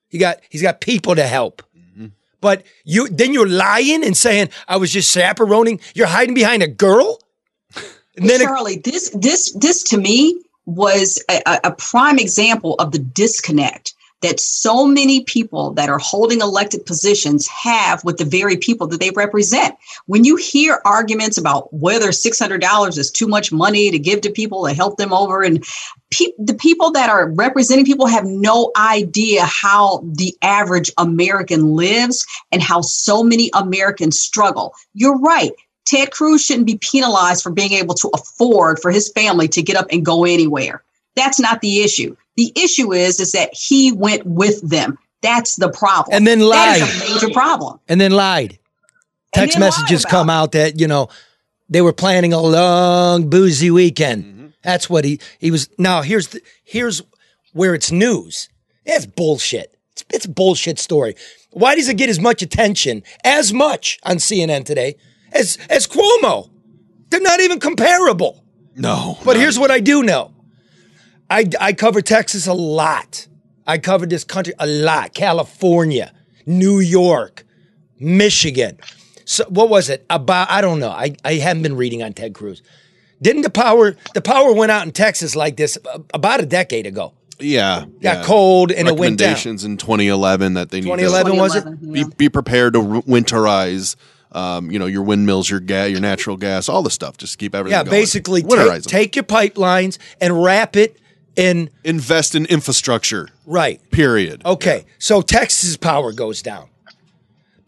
He got he's got people to help. Mm-hmm. But you then you're lying and saying I was just chaperoning. You're hiding behind a girl. And then it- Charlie, this this this to me was a, a- a prime example of the disconnect that so many people that are holding elected positions have with the very people that they represent. When you hear arguments about whether $600 is too much money to give to people to help them over, and pe- the people that are representing people have no idea how the average American lives and how so many Americans struggle. You're right. Ted Cruz shouldn't be penalized for being able to afford for his family to get up and go anywhere. That's not the issue. The issue is is that he went with them. That's the problem. And then lied. That is a major problem. and then lied. Text then messages about come out that you know they were planning a long boozy weekend. Mm-hmm. That's what he he was. Now here's the, here's where it's news. It's bullshit. It's, it's a bullshit story. Why does it get as much attention as much on CNN today as as Cuomo? They're not even comparable. No. But here's what I do know. I, I cover Texas a lot. I covered this country a lot. California, New York, Michigan. So what was it? About I don't know. I, I haven't been reading on Ted Cruz. Didn't the power the power went out in Texas like this about a decade ago? Yeah. Got yeah. cold and it went down. Recommendations in 2011 that they need 2011 to was it? be, be prepared to winterize, um, you know, your windmills, your gas, your natural gas, all the stuff. Just keep everything Yeah, going. basically take, take your pipelines and wrap it in Invest in infrastructure. right. Period. Okay, so Texas power goes down.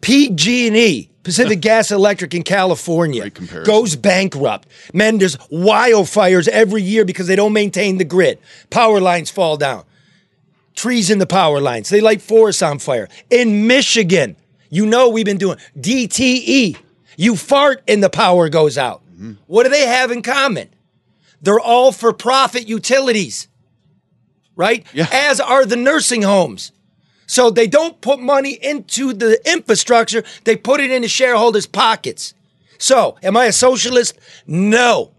PG&E, Pacific Gas Electric in California, goes bankrupt. Man, there's wildfires every year because they don't maintain the grid. Power lines fall down. Trees in the power lines. They light forests on fire. In Michigan, you know we've been doing DTE. You fart and the power goes out. Mm-hmm. What do they have in common? They're all for profit utilities, right? Yeah. As are the nursing homes. So they don't put money into the infrastructure, they put it into shareholders' pockets. So, am I a socialist? No.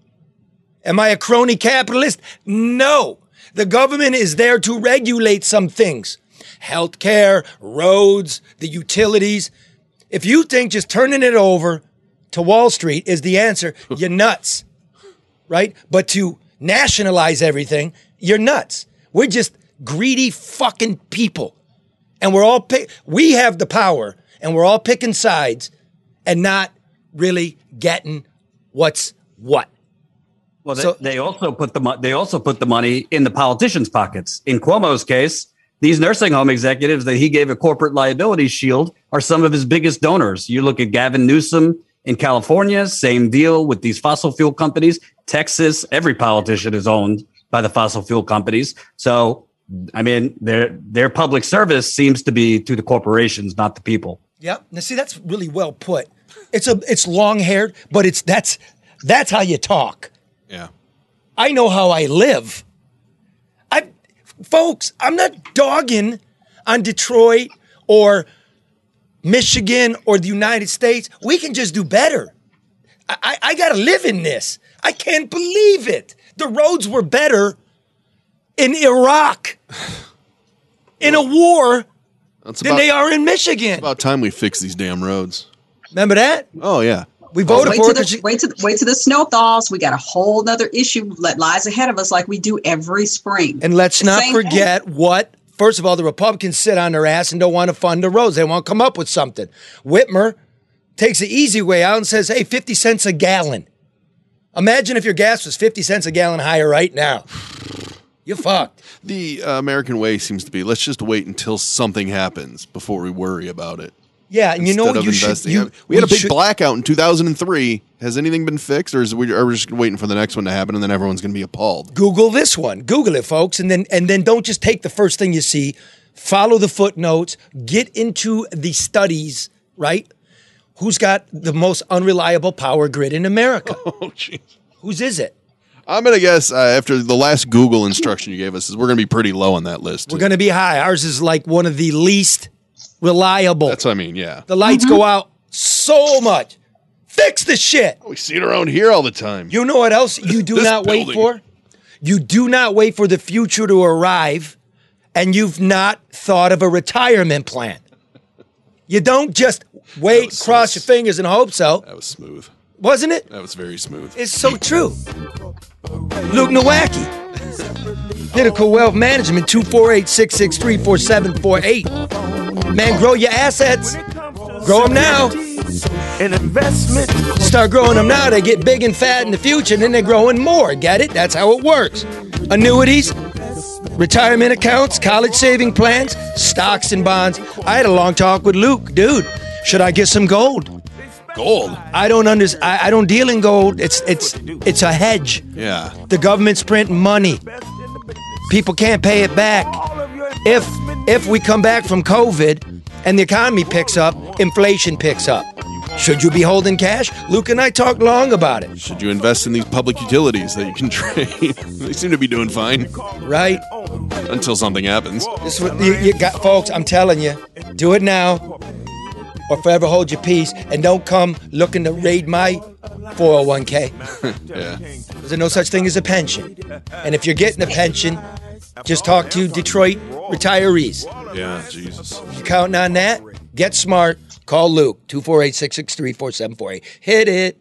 Am I a crony capitalist? No. The government is there to regulate some things healthcare, roads, the utilities. If you think just turning it over to Wall Street is the answer, you're nuts, right? But to nationalize everything, you're nuts. We're just greedy fucking people. And we're all pick, we have the power and we're all picking sides and not really getting what's what. Well, they, So- they also put the mo- they also put the money in the politicians' pockets. In Cuomo's case, these nursing home executives that he gave a corporate liability shield are some of his biggest donors. You look at Gavin Newsom in California, same deal with these fossil fuel companies. Texas, every politician is owned by the fossil fuel companies. So, I mean, their their public service seems to be to the corporations, not the people. Yep. Now see that's really well put. It's a it's long haired, but it's that's that's how you talk. Yeah. I know how I live. Folks, I'm not dogging on Detroit or Michigan or the United States. We can just do better. I, I, I gotta live in this. I can't believe it. The roads were better in Iraq in a war That's than about, they are in Michigan. It's about time we fix these damn roads. Remember that? Oh yeah. We voted wait for till it 'cause the, you- wait, till, wait till the snow thaws. We got a whole other issue that lies ahead of us, like we do every spring. And let's not Same thing. forget what, first of all, the Republicans sit on their ass and don't want to fund the roads. They want to come up with something. Whitmer takes the easy way out and says, hey, 50 cents a gallon. Imagine if your gas was 50 cents a gallon higher right now. You're fucked. The uh, American way seems to be let's just wait until something happens before we worry about it. Yeah, and you know what you should. You, we had a big should- blackout in 2003. Has anything been fixed, or is we, are we just waiting for the next one to happen and then everyone's going to be appalled? Google this one. Google it, folks, and then and then don't just take the first thing you see. Follow the footnotes. Get into the studies. Right? Who's got the most unreliable power grid in America? Oh, jeez. Whose is it? I'm going to guess uh, after the last Google instruction you gave us, is we're going to be pretty low on that list. We're too. to be high. Ours is like one of the least reliable. That's what I mean. Yeah, the lights go mm-hmm. out so much. Fix the shit. Oh, we see it around here all the time. You know what else you do This not wait for? You do not wait for the future to arrive, and you've not thought of a retirement plan. You don't just wait, was so cross your fingers, and hope so. that was smooth. Wasn't it? That was very smooth. It's so true. Luke Nowacki. Pinnacle Wealth Management, 248 663 4748. Man, grow your assets. Grow them now. An investment. Start growing them now. They get big and fat in the future, and then they're growing more. Get it? That's how it works. Annuities, retirement accounts, college saving plans, stocks and bonds. I had a long talk with Luke. Dude, should I get some gold? Gold. I don't under, I, I don't deal in gold. It's it's it's a hedge. Yeah. The government's printing money. People can't pay it back. If if we come back from COVID and the economy picks up, inflation picks up. Should you be holding cash? Luke and I talked long about it. Should you invest in these public utilities that you can trade? they seem to be doing fine. Right. Until something happens. This is what you, you got, folks. I'm telling you, do it now, or forever hold your peace, and don't come looking to raid my 401k. yeah. There's no such thing as a pension, and if you're getting a pension, just talk to Detroit retirees. Yeah, Jesus. If you're counting on that, get smart. Call Luke 248 663 4748. Hit it.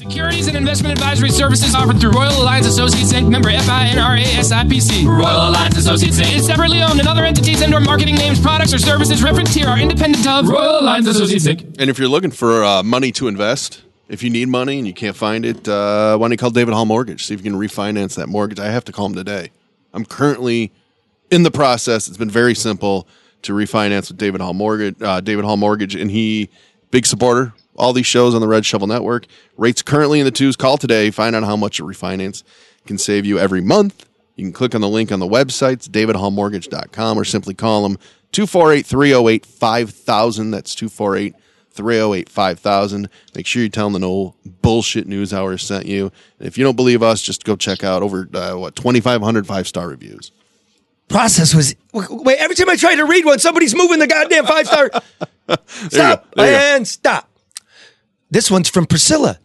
Securities and investment advisory services offered through Royal Alliance Associates Inc. Member FINRA SIPC. Royal Alliance Associates Inc. is separately owned, and other entities and/or marketing names, products, or services referenced here are independent of Royal Alliance Associates Inc. And if you're looking for uh, money to invest, if you need money and you can't find it, uh, why don't you call David Hall Mortgage? See if you can refinance that mortgage. I have to call him today. I'm currently in the process. It's been very simple to refinance with David Hall Mortgage. Uh, David Hall Mortgage, and he big supporter. All these shows on the Red Shovel Network. Rates currently in the twos. Call today. Find out how much a refinance can save you every month. You can click on the link on the website, davidhallmortgage.com, or simply call them 248 308 5000. That's 248 308 5000. Make sure you tell them the no bullshit news hour sent you. And if you don't believe us, just go check out over, uh, what, 2,500 five star reviews. Process was wait. Every time I try to read one, somebody's moving the goddamn five star. stop and stop. This one's from Priscilla.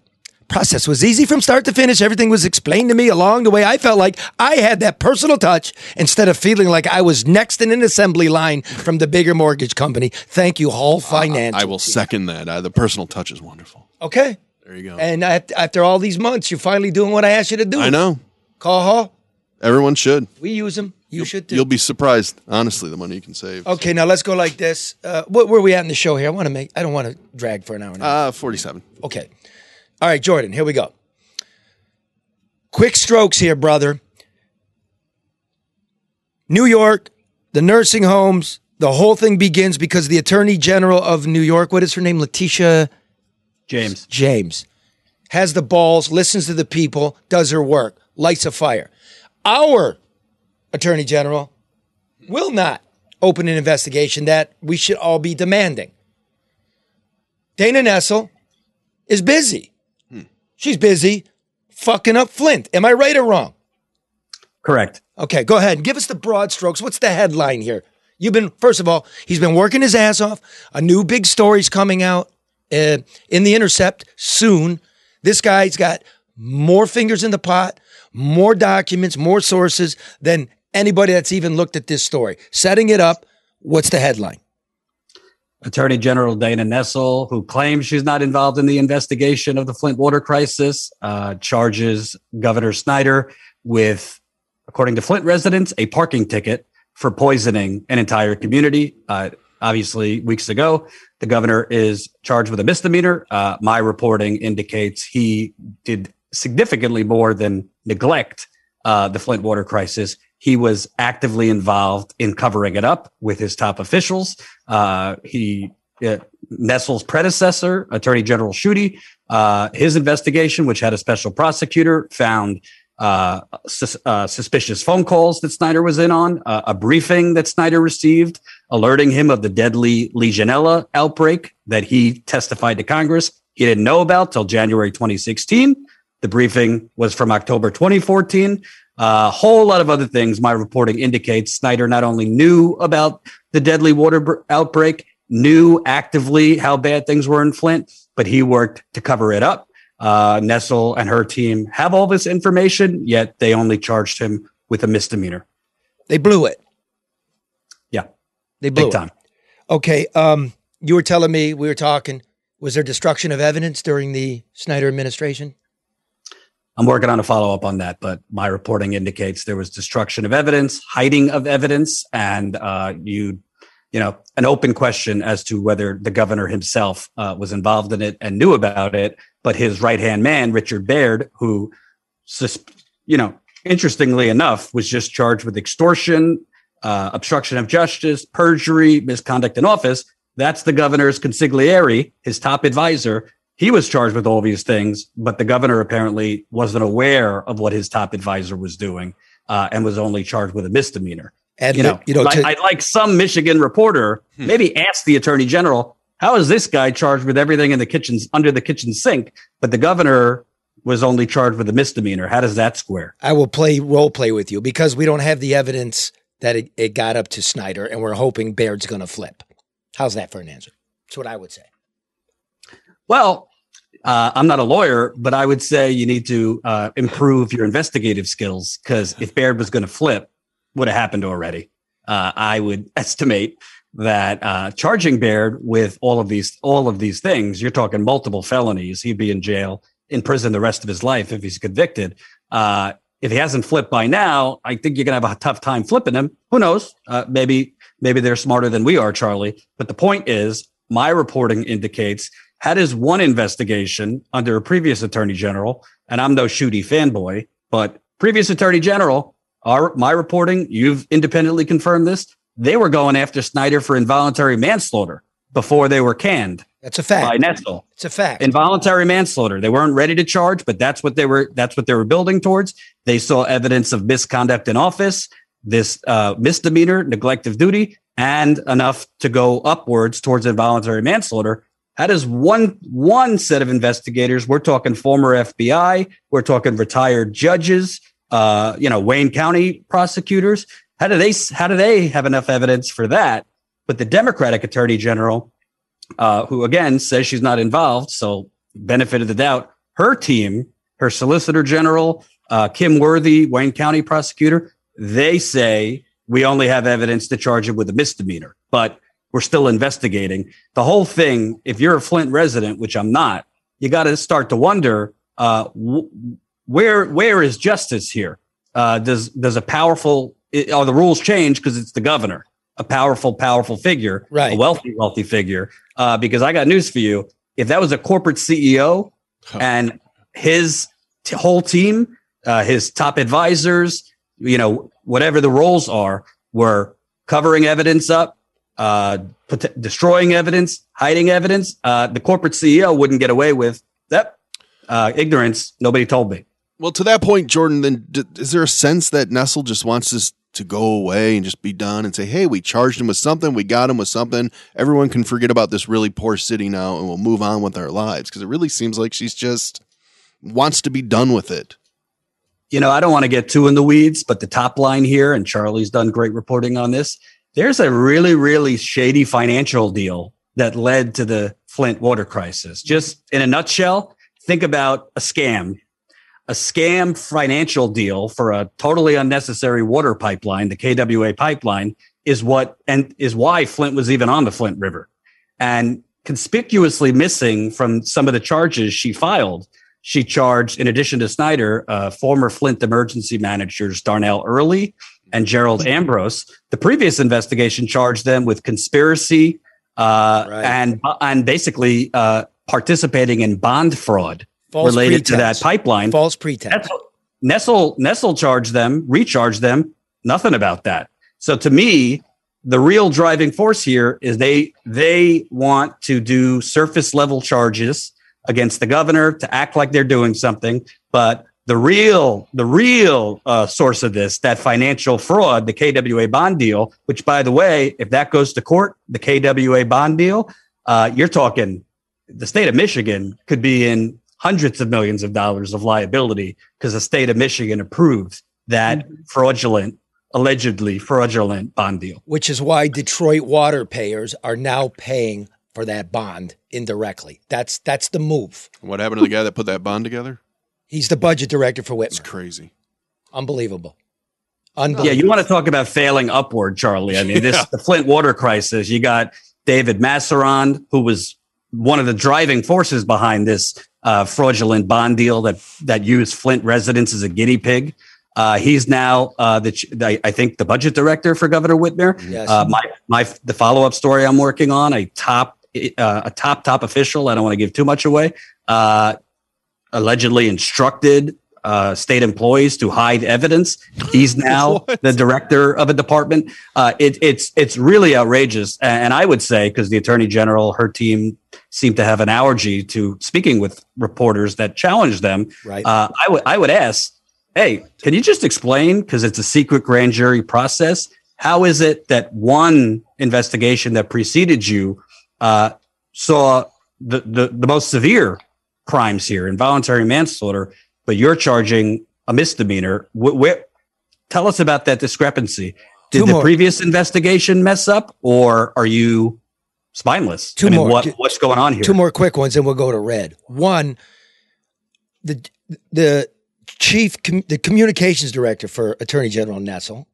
Process was easy from start to finish. Everything was explained to me along the way. I felt like I had that personal touch instead of feeling like I was next in an assembly line from the bigger mortgage company. Thank you, Hall Finance. I will second that. Uh, the personal touch is wonderful. Okay. There you go. And after all these months, you're finally doing what I asked you to do. I know. Call Hall. Everyone should. We use them. You should too. You'll be surprised, honestly, the money you can save. Okay, now let's go like this. Uh, what, where are we at in the show here? I want to make. I don't want to drag for an hour. Now. Uh, 47. Okay. All right, Jordan. Here we go. Quick strokes here, brother. New York, the nursing homes, the whole thing begins because the Attorney General of New York, what is her name? Letitia James. James has the balls, listens to the people, does her work, lights a fire. Our Attorney General will not open an investigation that we should all be demanding. Dana Nessel is busy. She's busy fucking up Flint. Am I right or wrong? Correct. Okay, go ahead. And give us the broad strokes. What's the headline here? You've been, first of all, he's been working his ass off. A new big story's coming out uh, in the Intercept soon. This guy's got more fingers in the pot, more documents, more sources than anybody that's even looked at this story. Setting it up, what's the headline? Attorney General Dana Nessel, who claims she's not involved in the investigation of the Flint water crisis, uh, charges Governor Snyder with, according to Flint residents, a parking ticket for poisoning an entire community. Uh, obviously, weeks ago, the governor is charged with a misdemeanor. Uh, my reporting indicates he did significantly more than neglect uh, the Flint water crisis. He was actively involved in covering it up with his top officials. Uh, he uh, Nessel's predecessor, Attorney General Schuette, uh, his investigation, which had a special prosecutor, found uh, sus- uh, suspicious phone calls that Snyder was in on, uh, a briefing that Snyder received, alerting him of the deadly Legionella outbreak that he testified to Congress he didn't know about till January 2016. The briefing was from October 2014. A whole lot of other things my reporting indicates Snyder not only knew about the deadly water br- outbreak, knew actively how bad things were in Flint, but he worked to cover it up. Uh, Nessel and her team have all this information, yet they only charged him with a misdemeanor. They blew it. Yeah. They blew Big it. time. Okay. Um, you were telling me we were talking. Was there destruction of evidence during the Snyder administration? I'm working on a follow up on that, but my reporting indicates there was destruction of evidence, hiding of evidence, and uh, you, you know, an open question as to whether the governor himself uh, was involved in it and knew about it. But his right hand man, Richard Baird, who, you know, interestingly enough, was just charged with extortion, uh, obstruction of justice, perjury, misconduct in office. That's the governor's consigliere, his top advisor. He was charged with all these things, but the governor apparently wasn't aware of what his top advisor was doing uh, and was only charged with a misdemeanor. And you know, you know, like, to- I'd like some Michigan reporter maybe ask the attorney general, how is this guy charged with everything in the kitchens under the kitchen sink, but the governor was only charged with a misdemeanor? How does that square? I will play role play with you because we don't have the evidence that it, it got up to Snyder, and we're hoping Baird's going to flip. How's that for an answer? That's what I would say. Well, uh, I'm not a lawyer, but I would say you need to uh, improve your investigative skills because if Baird was going to flip, would have happened already. Uh, I would estimate that uh, charging Baird with all of these all of these things, you're talking multiple felonies. He'd be in jail, in prison the rest of his life if he's convicted. Uh, if he hasn't flipped by now, I think you're gonna have a tough time flipping him. Who knows? Uh, maybe maybe they're smarter than we are, Charlie. But the point is, my reporting indicates had his one investigation under a previous attorney general, and I'm no Schuette fanboy, but previous attorney general, our my reporting, you've independently confirmed this. They were going after Snyder for involuntary manslaughter before they were canned. That's a fact. By Nessel. It's a fact. Involuntary manslaughter. They weren't ready to charge, but that's what they were. That's what they were building towards. They saw evidence of misconduct in office, this uh, misdemeanor, neglect of duty, and enough to go upwards towards involuntary manslaughter. That is one one set of investigators. We're talking former FBI. We're talking retired judges. Uh, you know, Wayne County prosecutors. How do they how do they have enough evidence for that? But the Democratic Attorney General, uh, who again says she's not involved, so benefit of the doubt, her team, her Solicitor General, uh, Kim Worthy, Wayne County prosecutor, they say we only have evidence to charge him with a misdemeanor, but we're still investigating. The whole thing, if you're a Flint resident, which I'm not, you got to start to wonder uh, wh- where where is justice here? Uh, does does a powerful are the rules change because it's the governor, a powerful powerful figure, Right. a wealthy wealthy figure? Uh, because I got news for you: if that was a corporate CEO and his t- whole team, uh, his top advisors, you know, whatever the roles are, were covering evidence up, uh, destroying evidence, hiding evidence. Uh, the corporate CEO wouldn't get away with that. Uh, ignorance. Nobody told me. Well, to that point, Jordan, then d- is there a sense that Nessel just wants this to go away and just be done and say, hey, we charged him with something, we got him with something. Everyone can forget about this really poor city now and we'll move on with our lives? Because it really seems like she's just wants to be done with it. you know, I don't want to get too in the weeds, but the top line here, and Charlie's done great reporting on this. There's a really, really shady financial deal that led to the Flint water crisis. Just in a nutshell, think about a scam. A scam financial deal for a totally unnecessary water pipeline, the KWA pipeline, is what and is why Flint was even on the Flint River. And conspicuously missing from some of the charges she filed she charged, in addition to Snyder, uh, former Flint emergency managers Darnell Earley and Gerald Ambrose. The previous investigation charged them with conspiracy uh, and and basically uh, participating in bond fraud False related to that pipeline. False pretense. Nessel Nessel charged them, recharged them. Nothing about that. So to me, the real driving force here is they they want to do surface level charges against the governor to act like they're doing something, but the real the real uh, source of this that financial fraud the KWA bond deal which by the way if that goes to court the KWA bond deal uh, you're talking the state of Michigan could be in hundreds of millions of dollars of liability because the state of Michigan approved that fraudulent allegedly fraudulent bond deal which is why Detroit water payers are now paying for that bond indirectly. That's that's the move. What happened to the guy that put that bond together? He's the budget director for Whitmer. It's crazy. Unbelievable. Unbelievable. Yeah, you want to talk about failing upward, Charlie. I mean, this Yeah. the Flint water crisis. You got David Massaron, who was one of the driving forces behind this uh, fraudulent bond deal that that used Flint residents as a guinea pig. Uh, he's now uh, the ch- I I think the budget director for Governor Whitmer. Yes. Uh, my my the follow up story I'm working on a top uh, a top top official. I don't want to give too much away. Allegedly instructed uh, state employees to hide evidence. He's now the director of a department. Uh, it, it's it's really outrageous, and I would say because the attorney general, her team seem to have an allergy to speaking with reporters that challenge them. Right. Uh, I would I would ask, hey, can you just explain because it's a secret grand jury process? How is it that one investigation that preceded you uh, saw the, the the most severe crimes here, involuntary manslaughter, but you're charging a misdemeanor. Wh- where, tell us about that discrepancy. Did Two the more. previous investigation mess up, or are you spineless? Two I mean, more. What, what's going on here? Two more quick ones, and we'll go to red. One, the the chief, com- the communications director for Attorney General Nessel,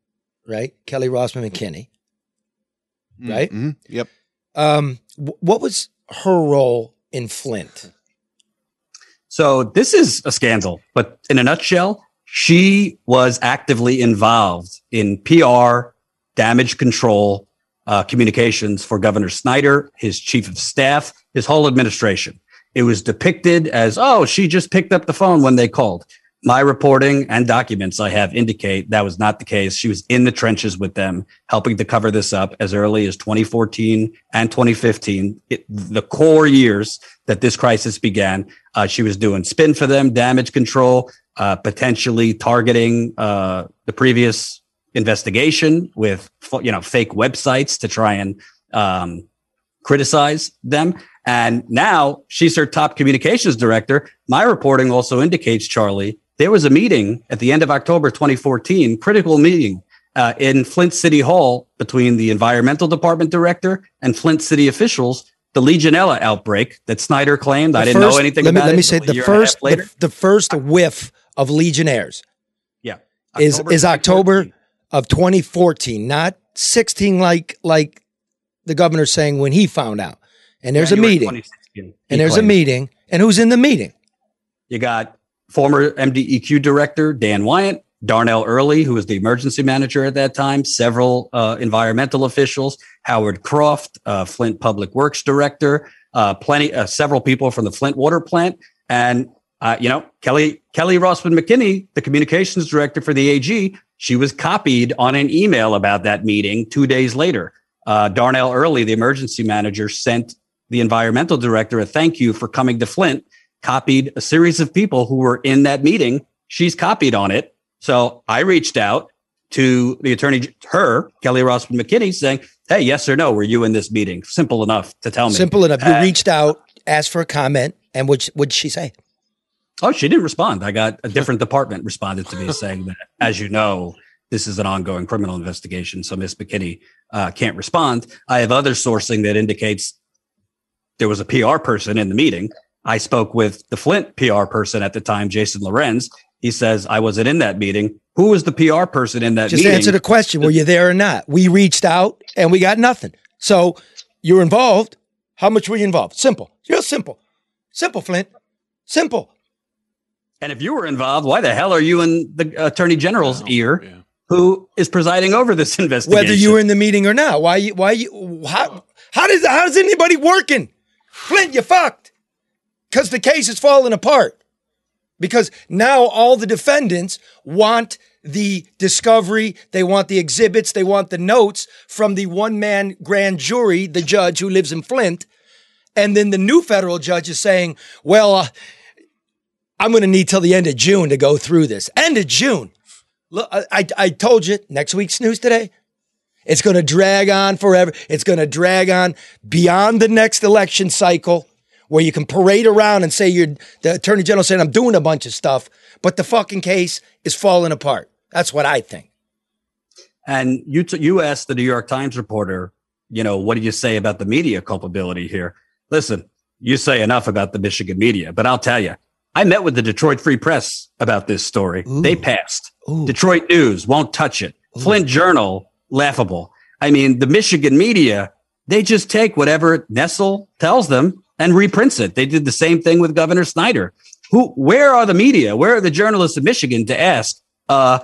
right? Kelly Rossman McKinney, right? Mm-hmm. Yep. Um, wh- what was her role in Flint? So this is a scandal, but in a nutshell, she was actively involved in PR, damage control, uh, communications for Governor Snyder, his chief of staff, his whole administration. It was depicted as, oh, she just picked up the phone when they called. My reporting and documents I have indicate that was not the case. She was in the trenches with them, helping to cover this up as early as 2014 and 2015, it, the core years that this crisis began. Uh, she was doing spin for them, damage control, uh, potentially targeting uh, the previous investigation with you know fake websites to try and um, criticize them. And now she's her top communications director. My reporting also indicates, Charlie, there was a meeting at the end of October 2014, critical meeting uh, in Flint City Hall between the environmental department director and Flint city officials. The Legionella outbreak that Snyder claimed. I didn't know anything let me, about Let me say the year and a half first, the, the first whiff of Legionnaires yeah, is October is October of 2014, not 16 like like the governor's saying when he found out. And there's January a meeting, and there's a meeting, and who's in the meeting? You got former MDEQ director Dan Wyant, Darnell Earley, who was the emergency manager at that time, several uh, environmental officials, Howard Croft, uh, Flint Public Works director, uh, plenty, uh, several people from the Flint water plant, and uh, you know Kelly Kelly Rossman McKinney, the communications director for the AG. She was copied on an email about that meeting two days later. Uh, Darnell Earley, the emergency manager, sent the environmental director a thank you for coming to Flint copied a series of people who were in that meeting. She's copied on it. So I reached out to the attorney, her, Kelly Rossman McKinney, saying, Hey, yes or no, were you in this meeting? Simple enough to tell me. Simple enough. You Uh, reached out, asked for a comment, and what what'd she say? Oh, she didn't respond. I got a different department responded to me saying that, as you know, this is an ongoing criminal investigation. So Miss McKinney uh, can't respond. I have other sourcing that indicates there was a PR person in the meeting. I spoke with the Flint PR person at the time, Jason Lorenz. He says I wasn't in that meeting. Who was the PR person in that Just meeting? answer the question. Were you there or not? We reached out and we got nothing. So you're involved. How much were you involved? Simple. Real simple. Simple, Flint. Simple. And if you were involved, why the hell are you in the Attorney General's ear, who is presiding over this investigation? Whether you were in the meeting or not. Why you why you how how does how is anybody working? Flint, you fucked. Because the case is falling apart. Because now all the defendants want the discovery, they want the exhibits, they want the notes from the one man grand jury, the judge who lives in Flint. And then the new federal judge is saying, well, uh, I'm going to need till the end of June to go through this. End of June. Look, I, I, I told you next week's news today. It's going to drag on forever. It's going to drag on beyond the next election cycle where you can parade around and say you're the attorney general saying I'm doing a bunch of stuff, but the fucking case is falling apart. That's what I think. And you t- you asked the New York Times reporter, you know, what do you say about the media culpability here? Listen, you say enough about the Michigan media, but I'll tell you, I met with the Detroit Free Press about this story. They passed. Detroit News won't touch it. Flint Journal, laughable. I mean, the Michigan media, they just take whatever Nessel tells them and reprints it. They did the same thing with Governor Snyder. Who? Where are the media? Where are the journalists of Michigan to ask? Uh,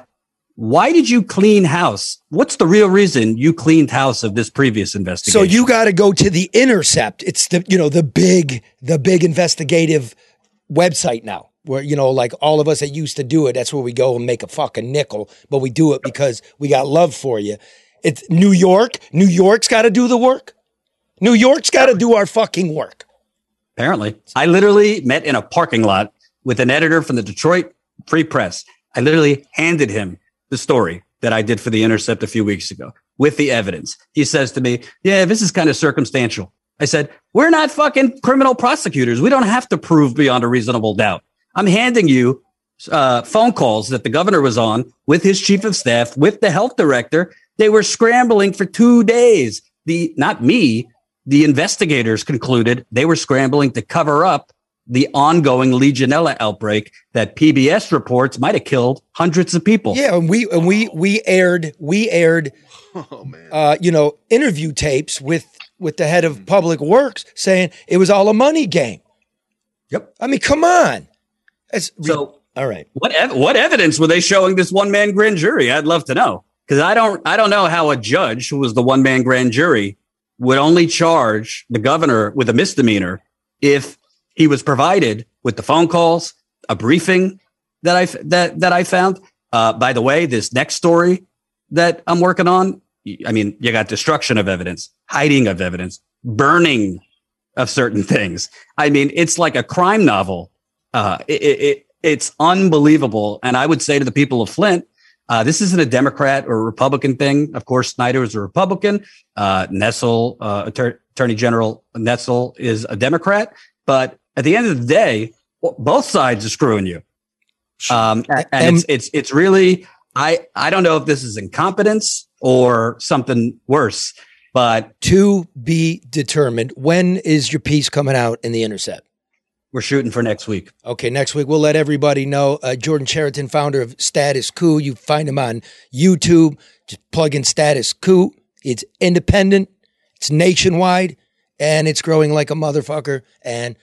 why did you clean house? What's the real reason you cleaned house of this previous investigation? So you got to go to the Intercept. It's the you know the big the big investigative website now. Where you know like all of us that used to do it, that's where we go and make a fucking nickel. But we do it because we got love for you. It's New York. New York's got to do the work. New York's got to do our fucking work. Apparently, I literally met in a parking lot with an editor from the Detroit Free Press. I literally handed him the story that I did for the Intercept a few weeks ago with the evidence. He says to me, Yeah, this is kind of circumstantial. I said, We're not fucking criminal prosecutors. We don't have to prove beyond a reasonable doubt. I'm handing you uh, phone calls that the governor was on with his chief of staff, with the health director. They were scrambling for two days. The not me, the investigators concluded they were scrambling to cover up the ongoing Legionella outbreak that PBS reports might have killed hundreds of people. Yeah, and we and we we aired we aired, uh, you know, interview tapes with with the head of public works saying it was all a money game. Yep. I mean, come on. It's So all right. What ev- what evidence were they showing this one man grand jury? I'd love to know because I don't I don't know how a judge who was the one man grand jury would only charge the governor with a misdemeanor if he was provided with the phone calls, a briefing that I that that I found. Uh, by the way, this next story that I'm working on, I mean, you got destruction of evidence, hiding of evidence, burning of certain things. I mean, it's like a crime novel. Uh, it, it, it it's unbelievable. And I would say to the people of Flint, uh, this isn't a Democrat or Republican thing. Of course, Snyder is a Republican. Uh, Nessel, uh, Attor- Attorney General Nessel is a Democrat. But at the end of the day, both sides are screwing you. Um, and And- it's, it's, it's really, I, I don't know if this is incompetence or something worse, but To be determined. When is your piece coming out in the Intercept? We're shooting for next week. Okay, next week we'll let everybody know. Uh, Jordan Chariton, founder of Status Coup. You find him on YouTube. Just plug in Status Coup. It's independent, it's nationwide, and it's growing like a motherfucker and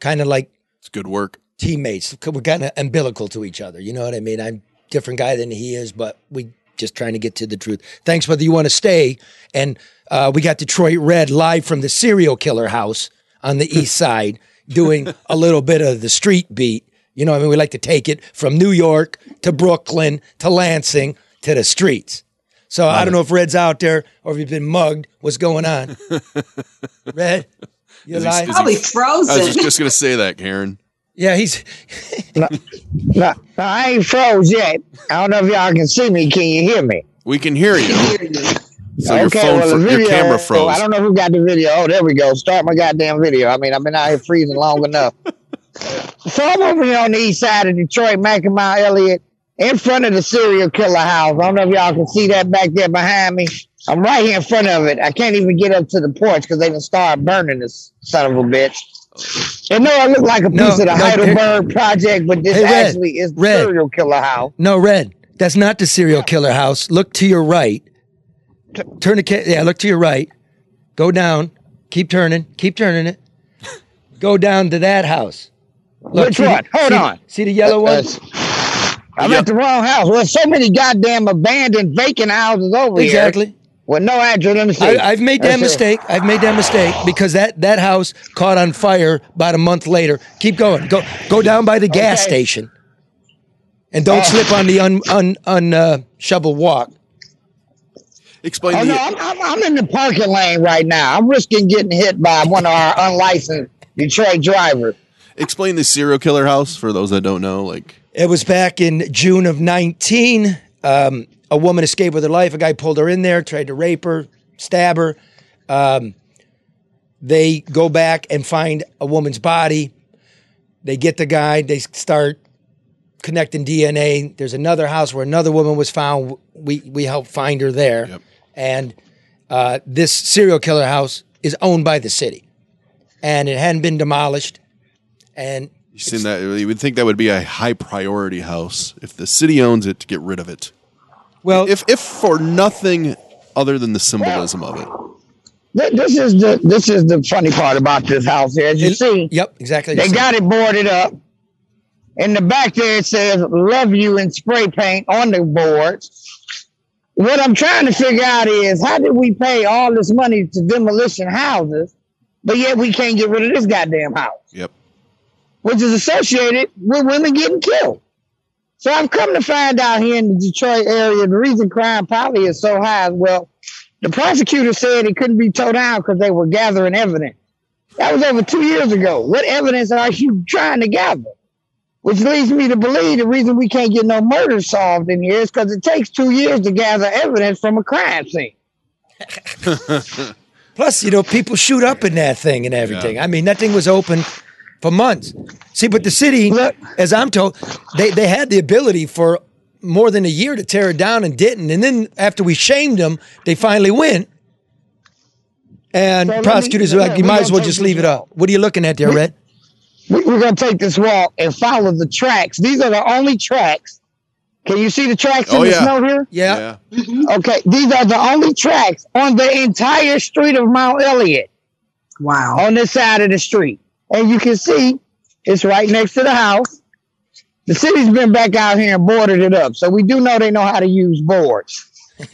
kind of like It's good work. teammates. We're kind of umbilical to each other. You know what I mean? I'm different guy than he is, but we just trying to get to the truth. Thanks, whether you want to stay. And uh, we got Detroit Red live from the serial killer house on the east side doing a little bit of the street beat. You know, I mean, we like to take it from New York to Brooklyn to Lansing to the streets. So I don't know if Red's out there or if he's been mugged. What's going on? Red, you Is he- alive? is he- Probably I was just, just going to say that, Karen. Yeah, he's No, no, I ain't froze yet. I don't know if y'all can see me. Can you hear me? We can hear you. So your okay, phone, well, fro- the your camera froze. I don't know who got the video. Oh, there we go. Start my goddamn video. I mean, I've been out here freezing long enough. So I'm over here on the east side of Detroit, Mackin Mount Elliott, in front of the serial killer house. I don't know if y'all can see that back there behind me. I'm right here in front of it. I can't even get up to the porch because they done started burning this son of a bitch. And no, I look like a piece No, of the no, Heidelberg project, but this Hey, Red, actually is the Red. serial killer house. No, Red. That's not the serial killer house. Look to your right. T- turn the ca- yeah. Look to your right. Go down. Keep turning. Keep turning it. Go down to that house. Look, Which see the- Hold see- on. See the yellow one? I'm at the wrong house. There's so many goddamn abandoned vacant houses over here. Exactly. With no address. Let me see. I, I've made that That's it. mistake. I've made that mistake because that that house caught on fire about a month later. Keep going. Go go down by the gas Okay. station, and don't Oh. slip on the un un un uh, shovel walk. Explain Oh the no, I'm, I'm, I'm in the parking lane right now. I'm risking getting hit by one of our unlicensed Detroit drivers. explain the serial killer house for those that don't know. Like It was back in June of 19. Um, a woman escaped with her life. A guy pulled her in there, tried to rape her, stab her. Um, they go back and find a woman's body. They get the guy. They start connecting DNA. There's another house where another woman was found. We we helped find her there. Yep. And uh, this serial killer house is owned by the city, and it hadn't been demolished. And you seen that, you would think that would be a high priority house if the city owns it to get rid of it. well, If if for nothing other than the symbolism of it. th- this is the this is the funny part about this house. As you see, Yep, exactly. they got it boarded up. In the back there, it says "Love You" in spray paint on the boards. What I'm trying to figure out is how did we pay all this money to demolition houses, but yet we can't get rid of this goddamn house? Yep. which is associated with women getting killed. So I've come to find out here in the Detroit area, the reason crime probably is so high. Well, the prosecutor said it couldn't be towed down because they were gathering evidence. That was over two years ago. What evidence are you trying to gather? Which leads me to believe the reason we can't get no murder solved in here is because it takes two years to gather evidence from a crime scene. Plus, you know, people shoot up in that thing and everything. I mean, that thing was open for months. See, but the city, as I'm told, they, they had the ability for more than a year to tear it down and didn't. And then after we shamed them, they finally went. And So let me- prosecutors are like, you might as well just leave it up. What are you looking at there, Red? We- We're going to take this walk and follow the tracks. These are the only tracks. Can you see the tracks Oh, in the yeah. snow here? Yeah. Mm-hmm. Okay, these are the only tracks on the entire street of Mount Elliott. Wow. On this side of the street. And you can see it's right next to the house. The city's been back out here and boarded it up. So we do know they know how to use boards.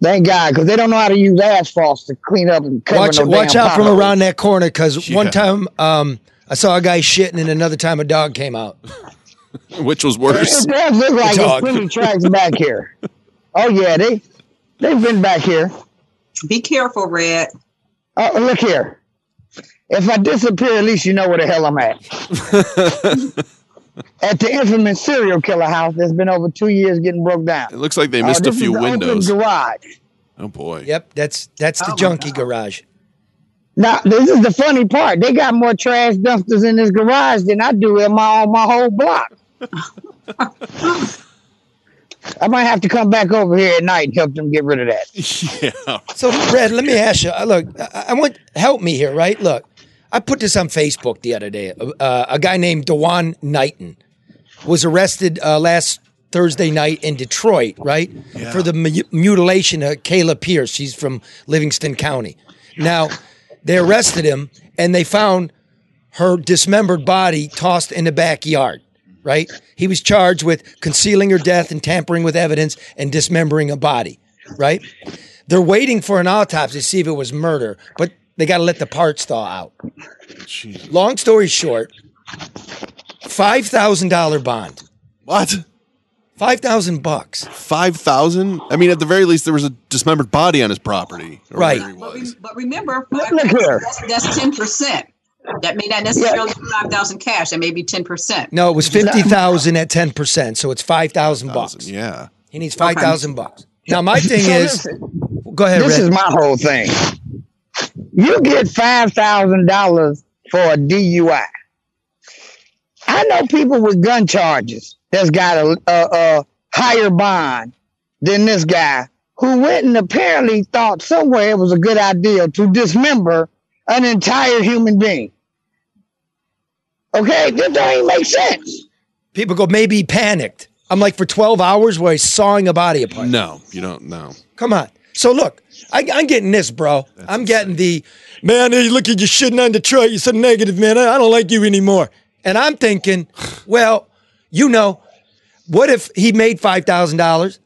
Thank God, because they don't know how to use asphalt to clean up and cover Watch, no watch damn out from potholes. around that corner because one time um, I saw a guy shitting and another time a dog came out. Which was worse? It does look like Dog. there's plenty tracks back here. Oh yeah, they they've been back here. Be careful, Red. Oh, look here. If I disappear, at least you know where the hell I'm at. at the infamous serial killer house that's been over two years getting broke down. It looks like they Uh, missed a this is few the open windows. garage. Oh boy. Yep, that's that's the Oh, junkie garage. Now, this is the funny part. They got more trash dumpsters in this garage than I do in my on my whole block. I might have to come back over here at night and help them get rid of that. Yeah. So, Red, let me ask you. uh, Look, I, I want help me here, right? Look, I put this on Facebook the other day. Uh, a guy named Dewan Knighton was arrested uh, last Thursday night in Detroit, right, for the mu- mutilation of Kayla Pierce. She's from Livingston County. Now, they arrested him and they found her dismembered body tossed in the backyard. Right? He was charged with concealing her death and tampering with evidence and dismembering a body. Right? They're waiting for an autopsy to see if it was murder, but they got to let the parts thaw out. Long story short, five thousand dollar bond. What? Five thousand bucks. Five thousand? I mean, at the very least, there was a dismembered body on his property. or Right. wherever he But, re- but remember, here. that's, that's 10%. That may not necessarily be 5000 cash. That may be 10%. No, it was fifty thousand at ten percent, so it's five thousand bucks. Yeah. He needs five thousand bucks. Now my thing So is, listen, go ahead, this Red. is my whole thing. You get five thousand dollars for a DUI. I know people with gun charges that's got a, a, a higher bond than this guy who went and apparently thought somewhere it was a good idea to dismember an entire human being. Okay, this don't even make sense. People go, maybe he panicked. I'm like, for twelve hours, where he's sawing a body apart. No, you don't know. Come on. So look, I, I'm getting this, bro. I'm getting the man. Hey, look at you shitting on Detroit. You're so negative, man. I, I don't like you anymore. And I'm thinking, well, you know, what if he made five thousand dollars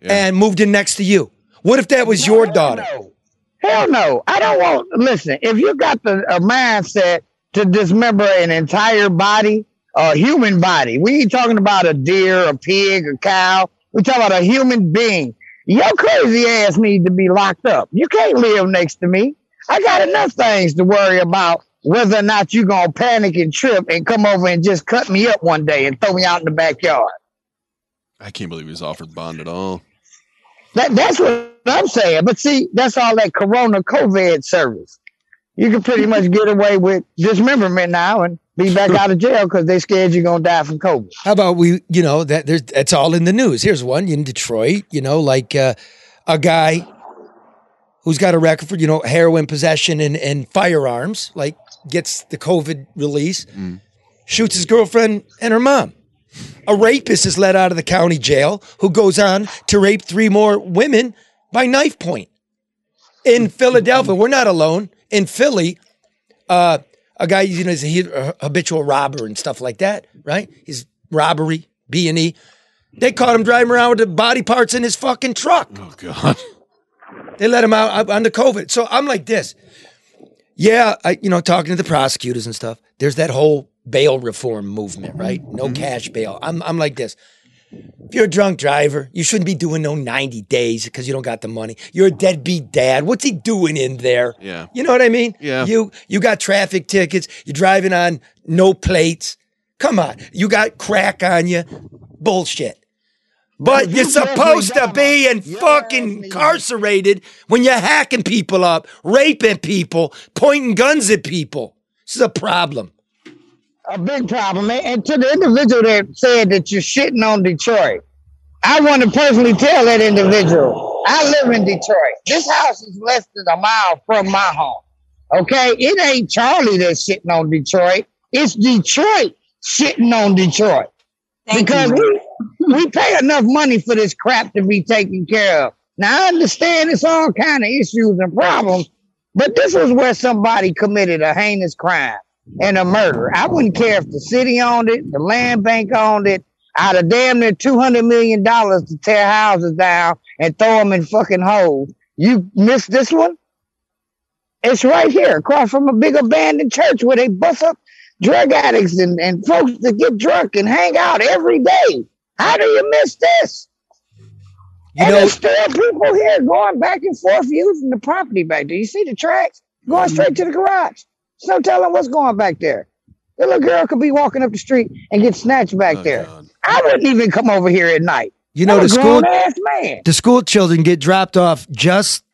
and moved in next to you? What if that was your daughter? Hell no. I don't want listen, if you got the a mindset to dismember an entire body, a human body, we ain't talking about a deer, a pig, a cow. We talking about a human being. Your crazy ass need to be locked up. You can't live next to me. I got enough things to worry about whether or not you're gonna panic and trip and come over and just cut me up one day and throw me out in the backyard. I can't believe he was offered bond at all. That, that's what I'm saying. But see, that's all that Corona COVID service. You can pretty much get away with dismemberment now and be back out of jail because they scared you're gonna die from COVID. How about we, you know, that there's that's all in the news. Here's one in Detroit, you know, like uh, a guy who's got a record for, you know, heroin possession and, and firearms, like gets the COVID release, shoots his girlfriend and her mom. A rapist is let out of the county jail who goes on to rape three more women by knife point. in Philadelphia. We're not alone. In Philly, uh, a guy, you know, he's a, habitual robber and stuff like that, right? He's robbery, B and E. They caught him driving around with the body parts in his fucking truck. Oh God. They let him out under COVID. So I'm like this. Yeah, I, you know, talking to the prosecutors and stuff. There's that whole bail reform movement, right? No cash bail. I'm, I'm like this. If you're a drunk driver, you shouldn't be doing no 90 days because you don't got the money. You're a deadbeat dad. What's he doing in there? Yeah. You know what I mean? Yeah. You you got traffic tickets. You're driving on no plates. Come on. You got crack on you. Bullshit. But you're supposed to be in fucking incarcerated when you're hacking people up, raping people, pointing guns at people. This is a problem. A big problem. And- to the individual that said that you're shitting on Detroit, I want to personally tell that individual, I live in Detroit. This house is less than a mile from my home. Okay? It ain't Charlie that's shitting on Detroit. It's Detroit shitting on Detroit. because we, we pay enough money for this crap to be taken care of. Now I understand it's all kind of issues and problems, but this was where somebody committed a heinous crime and a murder. I wouldn't care if the city owned it, the land bank owned it. Out of damn near two hundred million dollars to tear houses down and throw them in fucking holes. You missed this one? It's right here, across from a big abandoned church where they bust up drug addicts and, and folks that get drunk and hang out every day. How do you miss this? You and there's still people here going back and forth using the property back there. You see the tracks going straight to the garage. There's no telling what's going back there. The little girl could be walking up the street and get snatched back oh, there. I wouldn't even come over here at night. You know, I'm a the school grown-ass man. the school children get dropped off just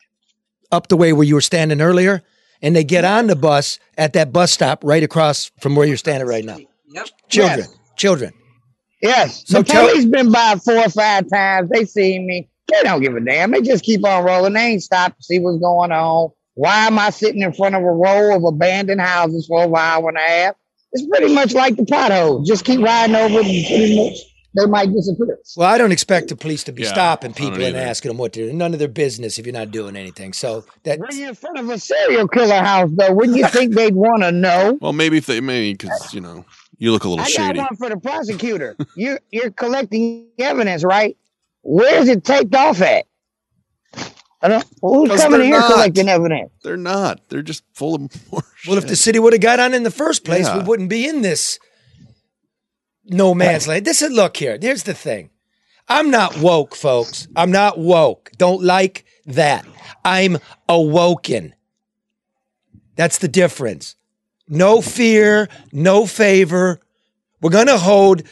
up the way where you were standing earlier, and they get on the bus at that bus stop right across from where you're standing right now. Yep. Children, children. Yes. So the tell- police been by four or five times. They see me. They don't give a damn. They just keep on rolling. They ain't stop to see what's going on. Why am I sitting in front of a row of abandoned houses for a hour and a half? It's pretty much like the pothole. Just keep riding over it and pretty much they might disappear. Well, I don't expect the police to be Yeah, stopping people and asking them what to do. None of their business if you're not doing anything. So that When you're in front of a serial killer house, though, wouldn't you think they'd want to know? Well, maybe if they maybe because you know you look a little I shady. got one for the prosecutor. you're you're collecting evidence, right? Where's it taped off at? I don't, who's 'Cause coming they're here collecting evidence? They're not. They're just full of more. Well, if the city would have got on in the first place, we wouldn't be in this no man's land. This is look here. Here's the thing. I'm not woke, folks. I'm not woke. Don't like that. I'm awoken. That's the difference. No fear, no favor. We're going to hold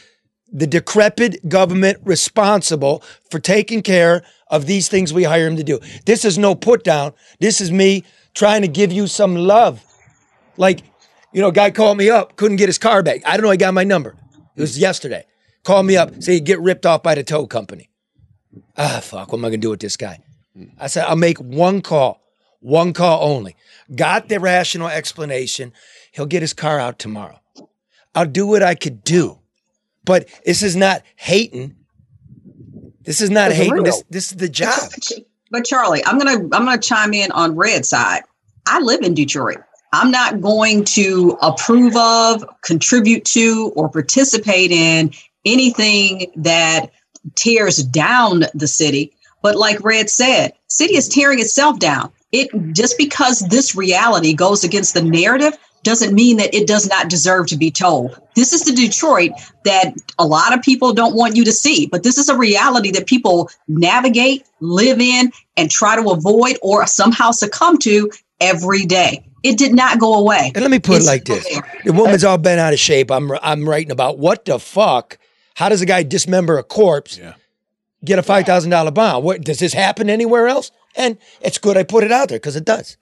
the decrepit government responsible for taking care of these things we hire him to do. This is no put down. This is me trying to give you some love. Like, you know, guy called me up, couldn't get his car back. I don't know, he got my number. It was yesterday. Called me up, say he get ripped off by the tow company. Ah, fuck, what am I gonna do with this guy? I said, I'll make one call, one call only. Got the rational explanation. He'll get his car out tomorrow. I'll do what I could do. But this is not hating. This is not It's hating. real. This, this is the job. But Charlie, I'm gonna I'm gonna chime in on red side. I live in Detroit. I'm not going to approve of, contribute to, or participate in anything that tears down the city. But like Red said, city is tearing itself down. It just because this reality goes against the narrative doesn't mean that it does not deserve to be told. This is the Detroit that a lot of people don't want you to see, but this is a reality that people navigate, live in, and try to avoid or somehow succumb to every day. It did not go away. And let me put It's it like this: there. the woman's all bent out of shape. I'm I'm writing about what the fuck. How does a guy dismember a corpse? Yeah. Get a five thousand dollar bond. What does this happen anywhere else? And it's good I put it out there because it does.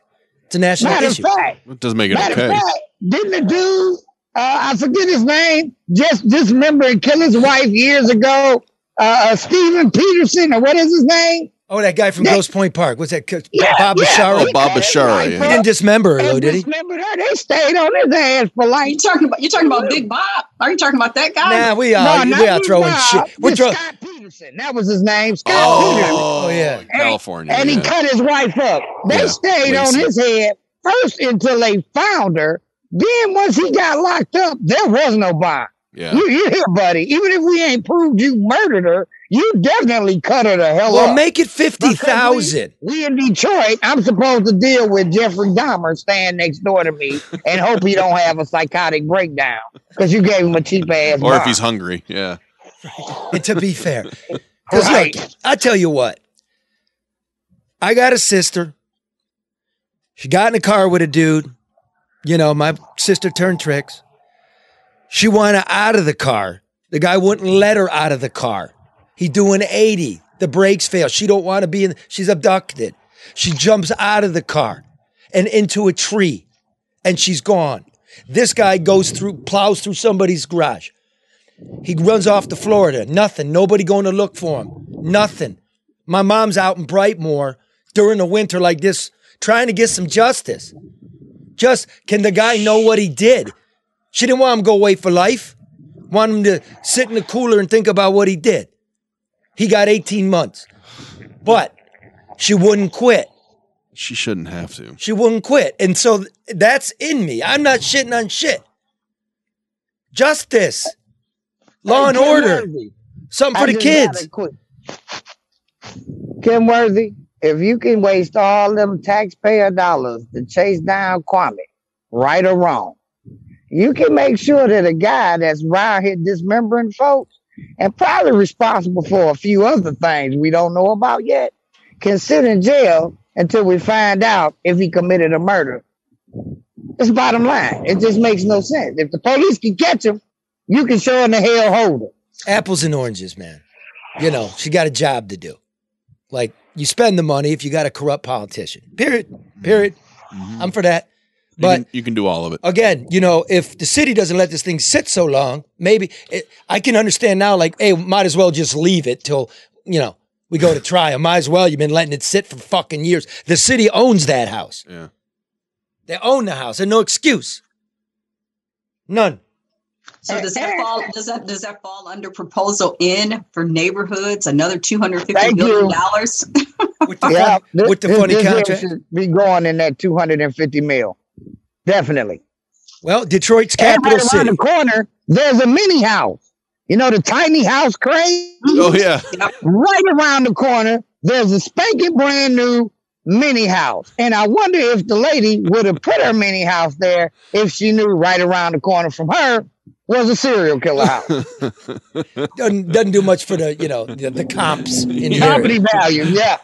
It's a national Matter of issue. fact, It doesn't make it Matter okay. of fact, didn't the dude, uh, I forget his name, just dismember and kill his wife years ago? Uh, uh, Steven Peterson, or what is his name? Oh, that guy from That- Grosse Pointe Park. What's that? Yeah, Bob yeah, Bashara. he Bob Bashara, wife He didn't dismember her though, did he? dismembered her. They stayed on his ass for like. You talking about you talking about Big Bob? Are you talking about that guy? Nah, we are No, we are throwing Bob, shit. We're this throwing. Scott Peterson. Peterson. That was his name. Scott oh, Peterson. Oh, yeah. California. And he yeah. cut his wife up. They Yeah, stayed on his head first until they found her. Then once he got locked up, there was no bond. Yeah. You, you here, buddy. Even if we ain't proved you murdered her, you definitely cut her the hell Well, up. make it fifty thousand. We in Detroit, I'm supposed to deal with Jeffrey Dahmer staying next door to me and hope he don't have a psychotic breakdown because you gave him a cheap ass. Or if he's hungry. Yeah. And to be fair, because Right. look, I tell you what, I got a sister. She got in a car with a dude. You know, my sister turned tricks. She wanted out of the car. The guy wouldn't let her out of the car. He doing 80. The brakes fail. She don't want to be in. She's abducted. She jumps out of the car and into a tree, and she's gone. This guy goes through, plows through somebody's garage. He runs off to Florida. Nothing. Nobody going to look for him. Nothing. My mom's out in Brightmoor during the winter like this, trying to get some justice. Just can the guy know what he did? She didn't want him to go away for life. Want him to sit in the cooler and think about what he did. He got 18 months. But she wouldn't quit. She shouldn't have to. She wouldn't quit. And so that's in me. I'm not shitting on shit. Justice. Law and Kim order. Worthy, Something I for the kids. Kim Worthy, if you can waste all them taxpayer dollars to chase down Kwame, right or wrong, you can make sure that a guy that's around here dismembering folks and probably responsible for a few other things we don't know about yet can sit in jail until we find out if he committed a murder. It's bottom line. It just makes no sense. If the police can catch him, you can show in the hell hold him. Apples and oranges, man. You know, she got a job to do. Like, you spend the money if you got a corrupt politician. Period. Period. Mm-hmm. I'm for that. You But can, you can do all of it. again, you know, if the city doesn't let this thing sit so long, maybe it, I can understand now. Like, hey, might as well just leave it till you know we go to trial. Might as well. You've been letting it sit for fucking years. The city owns that house. Yeah. They own the house, and no excuse. None. So does that fall? Does that does that fall under proposal N for neighborhoods? Another two hundred fifty Thank billion you. dollars. Yeah, this, with the this- funny this contract. should be going in that 250 mil. Definitely. Well, Detroit's And capital right city. around the corner, there's a mini house. You know the tiny house crane? Oh, yeah. Right around the corner, there's a spanking brand new mini house. And I wonder if the lady would have put her mini house there if she knew right around the corner from her was a serial killer house. doesn't doesn't do much for the you know the, the comps in here. Property value, yeah.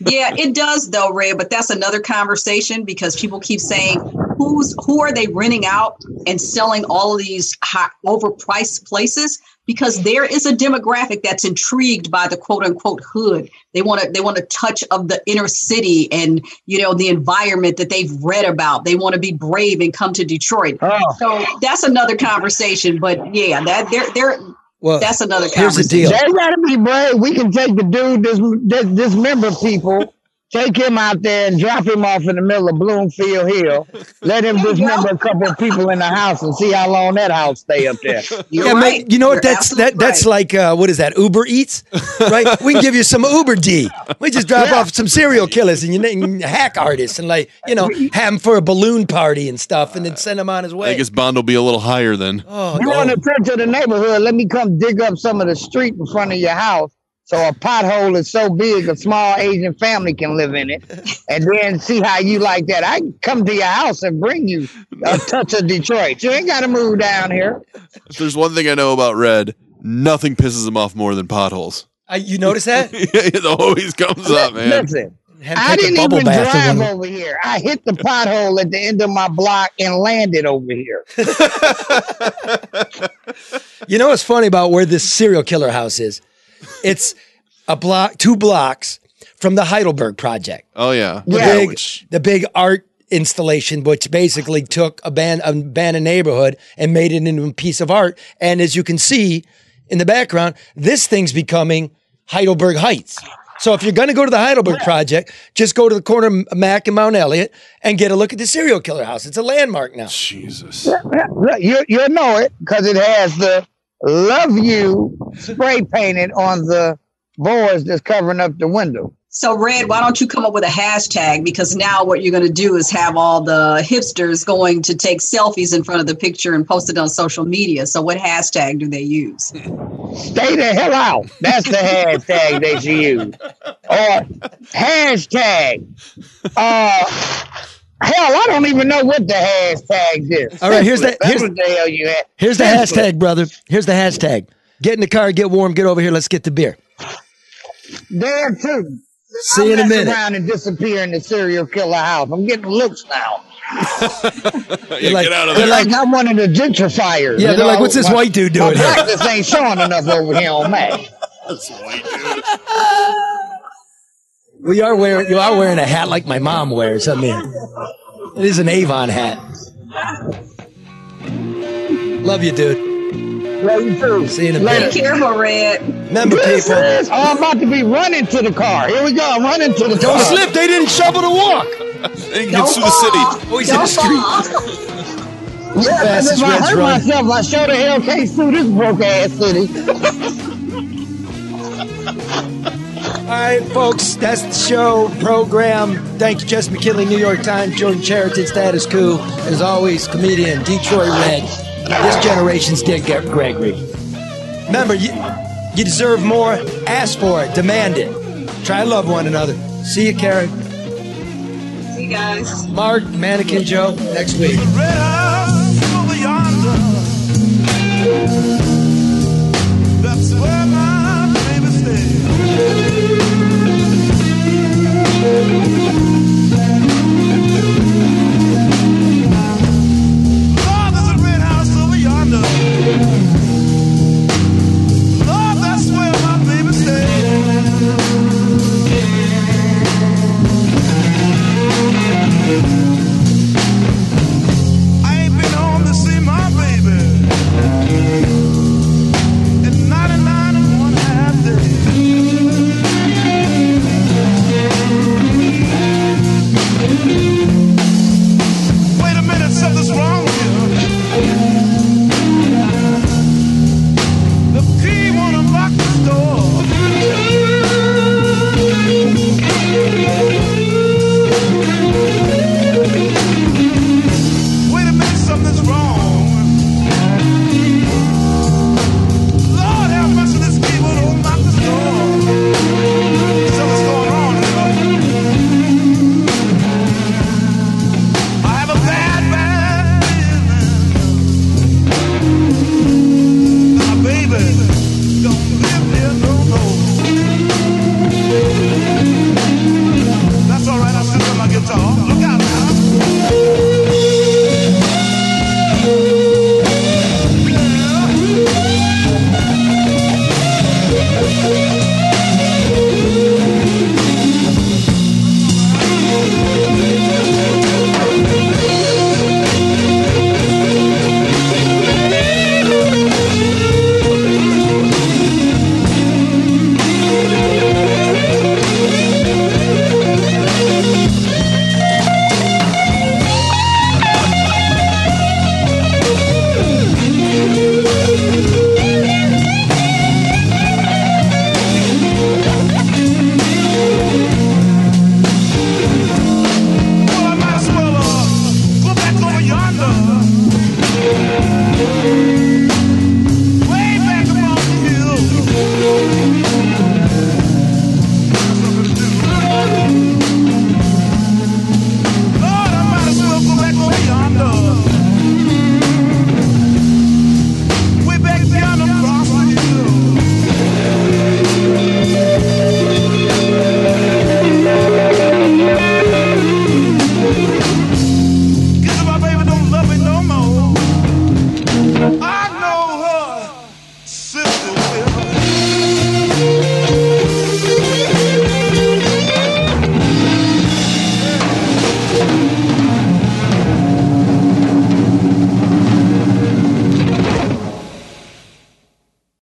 yeah, it does though, Ray. But that's another conversation because people keep saying who's who are they renting out and selling all of these high, overpriced places because there is a demographic that's intrigued by the quote unquote hood. They want to they want a touch of the inner city and you know the environment that they've read about. They want to be brave and come to Detroit. Oh. So that's another conversation. But yeah, that they're they're Well, that's another here's the conversation. deal. They gotta be brave. We can take the dude this this dismember people, take him out there and drop him off in the middle of Bloomfield Hill. Let him dismember a couple of people in the house and see how long that house stay up there. yeah, man, you know what? That's that. That's like uh, what is that? Uber Eats, right? we can give you some Uber D. We just drop off some serial killers and you and hack artists and like you know have him for a balloon party and stuff, and then send him on his way. I way. guess bond will be a little higher then. Oh, You want to turn to the neighborhood? Let me come dig up some of the street in front of your house. So a pothole is so big, a small Asian family can live in it, and then see how you like that. I can come to your house and bring you a touch of Detroit. You ain't got to move down here. If there's one thing I know about Red, nothing pisses him off more than potholes. I, you notice that? it always comes up, man. Listen, I didn't even drive one. over here. I hit the pothole at the end of my block and landed over here. You know what's funny about where this serial killer house is? It's a block, two blocks from the Heidelberg Project. Oh yeah, the Yeah, big, which- the big art installation, which basically took a band, a abandoned neighborhood and made it into a piece of art. And as you can see in the background, this thing's becoming Heidelberg Heights. So if you're going to go to the Heidelberg Project, just go to the corner of Mack and Mount Elliott and get a look at the serial killer house. It's a landmark now. Jesus. You you'll know it because it has the "Love You" spray painted on the boards that's covering up the window. So, Red, why don't you come up with a hashtag? Because now what you're going to do is have all the hipsters going to take selfies in front of the picture and post it on social media. So, what hashtag do they use? Stay the hell out. That's the hashtag they should use. Or hashtag. Uh, hell, I don't even know what the hashtag is. All right, here's the- That's here's- the hell you had. Here's the That's hashtag, brother. Here's the hashtag. Get in the car, get warm, get over here. Let's get the beer. There too. See you in a I'll mess minute. around and disappear in the serial killer house. I'm getting looks now. yeah, like- get out of They're there. like I'm one of the gentrifiers. Yeah, they're like, "What's this My- white dude my doing here?" practice ain't showing enough over here on Mack. We are wearing. You are wearing a hat like my mom wears. I mean, it is an Avon hat. Love you, dude. Love you too. See you in a Later. bit. Be careful, Red. Remember, This people. is- oh, I'm about to be running to the car. Here we go. I'm running to the Don't car. slip. They didn't shovel the walk. They can Don't get through the city. fall. Oh, he's in Don't the street. Yeah, Fast and as if I Red's hurt run. myself, I sure the hell can't sue this broke ass city. All right, folks, that's the show program. Thank you, Jess McKinley, New York Times, Jordan Chariton, Status Coup. As always, comedian Detroit Red. This generation's Dick Gregory. Remember, you, you deserve more. Ask for it. Demand it. Try to love one another. See you, Karen. See you guys. Mark, Mannequin Joe, next week.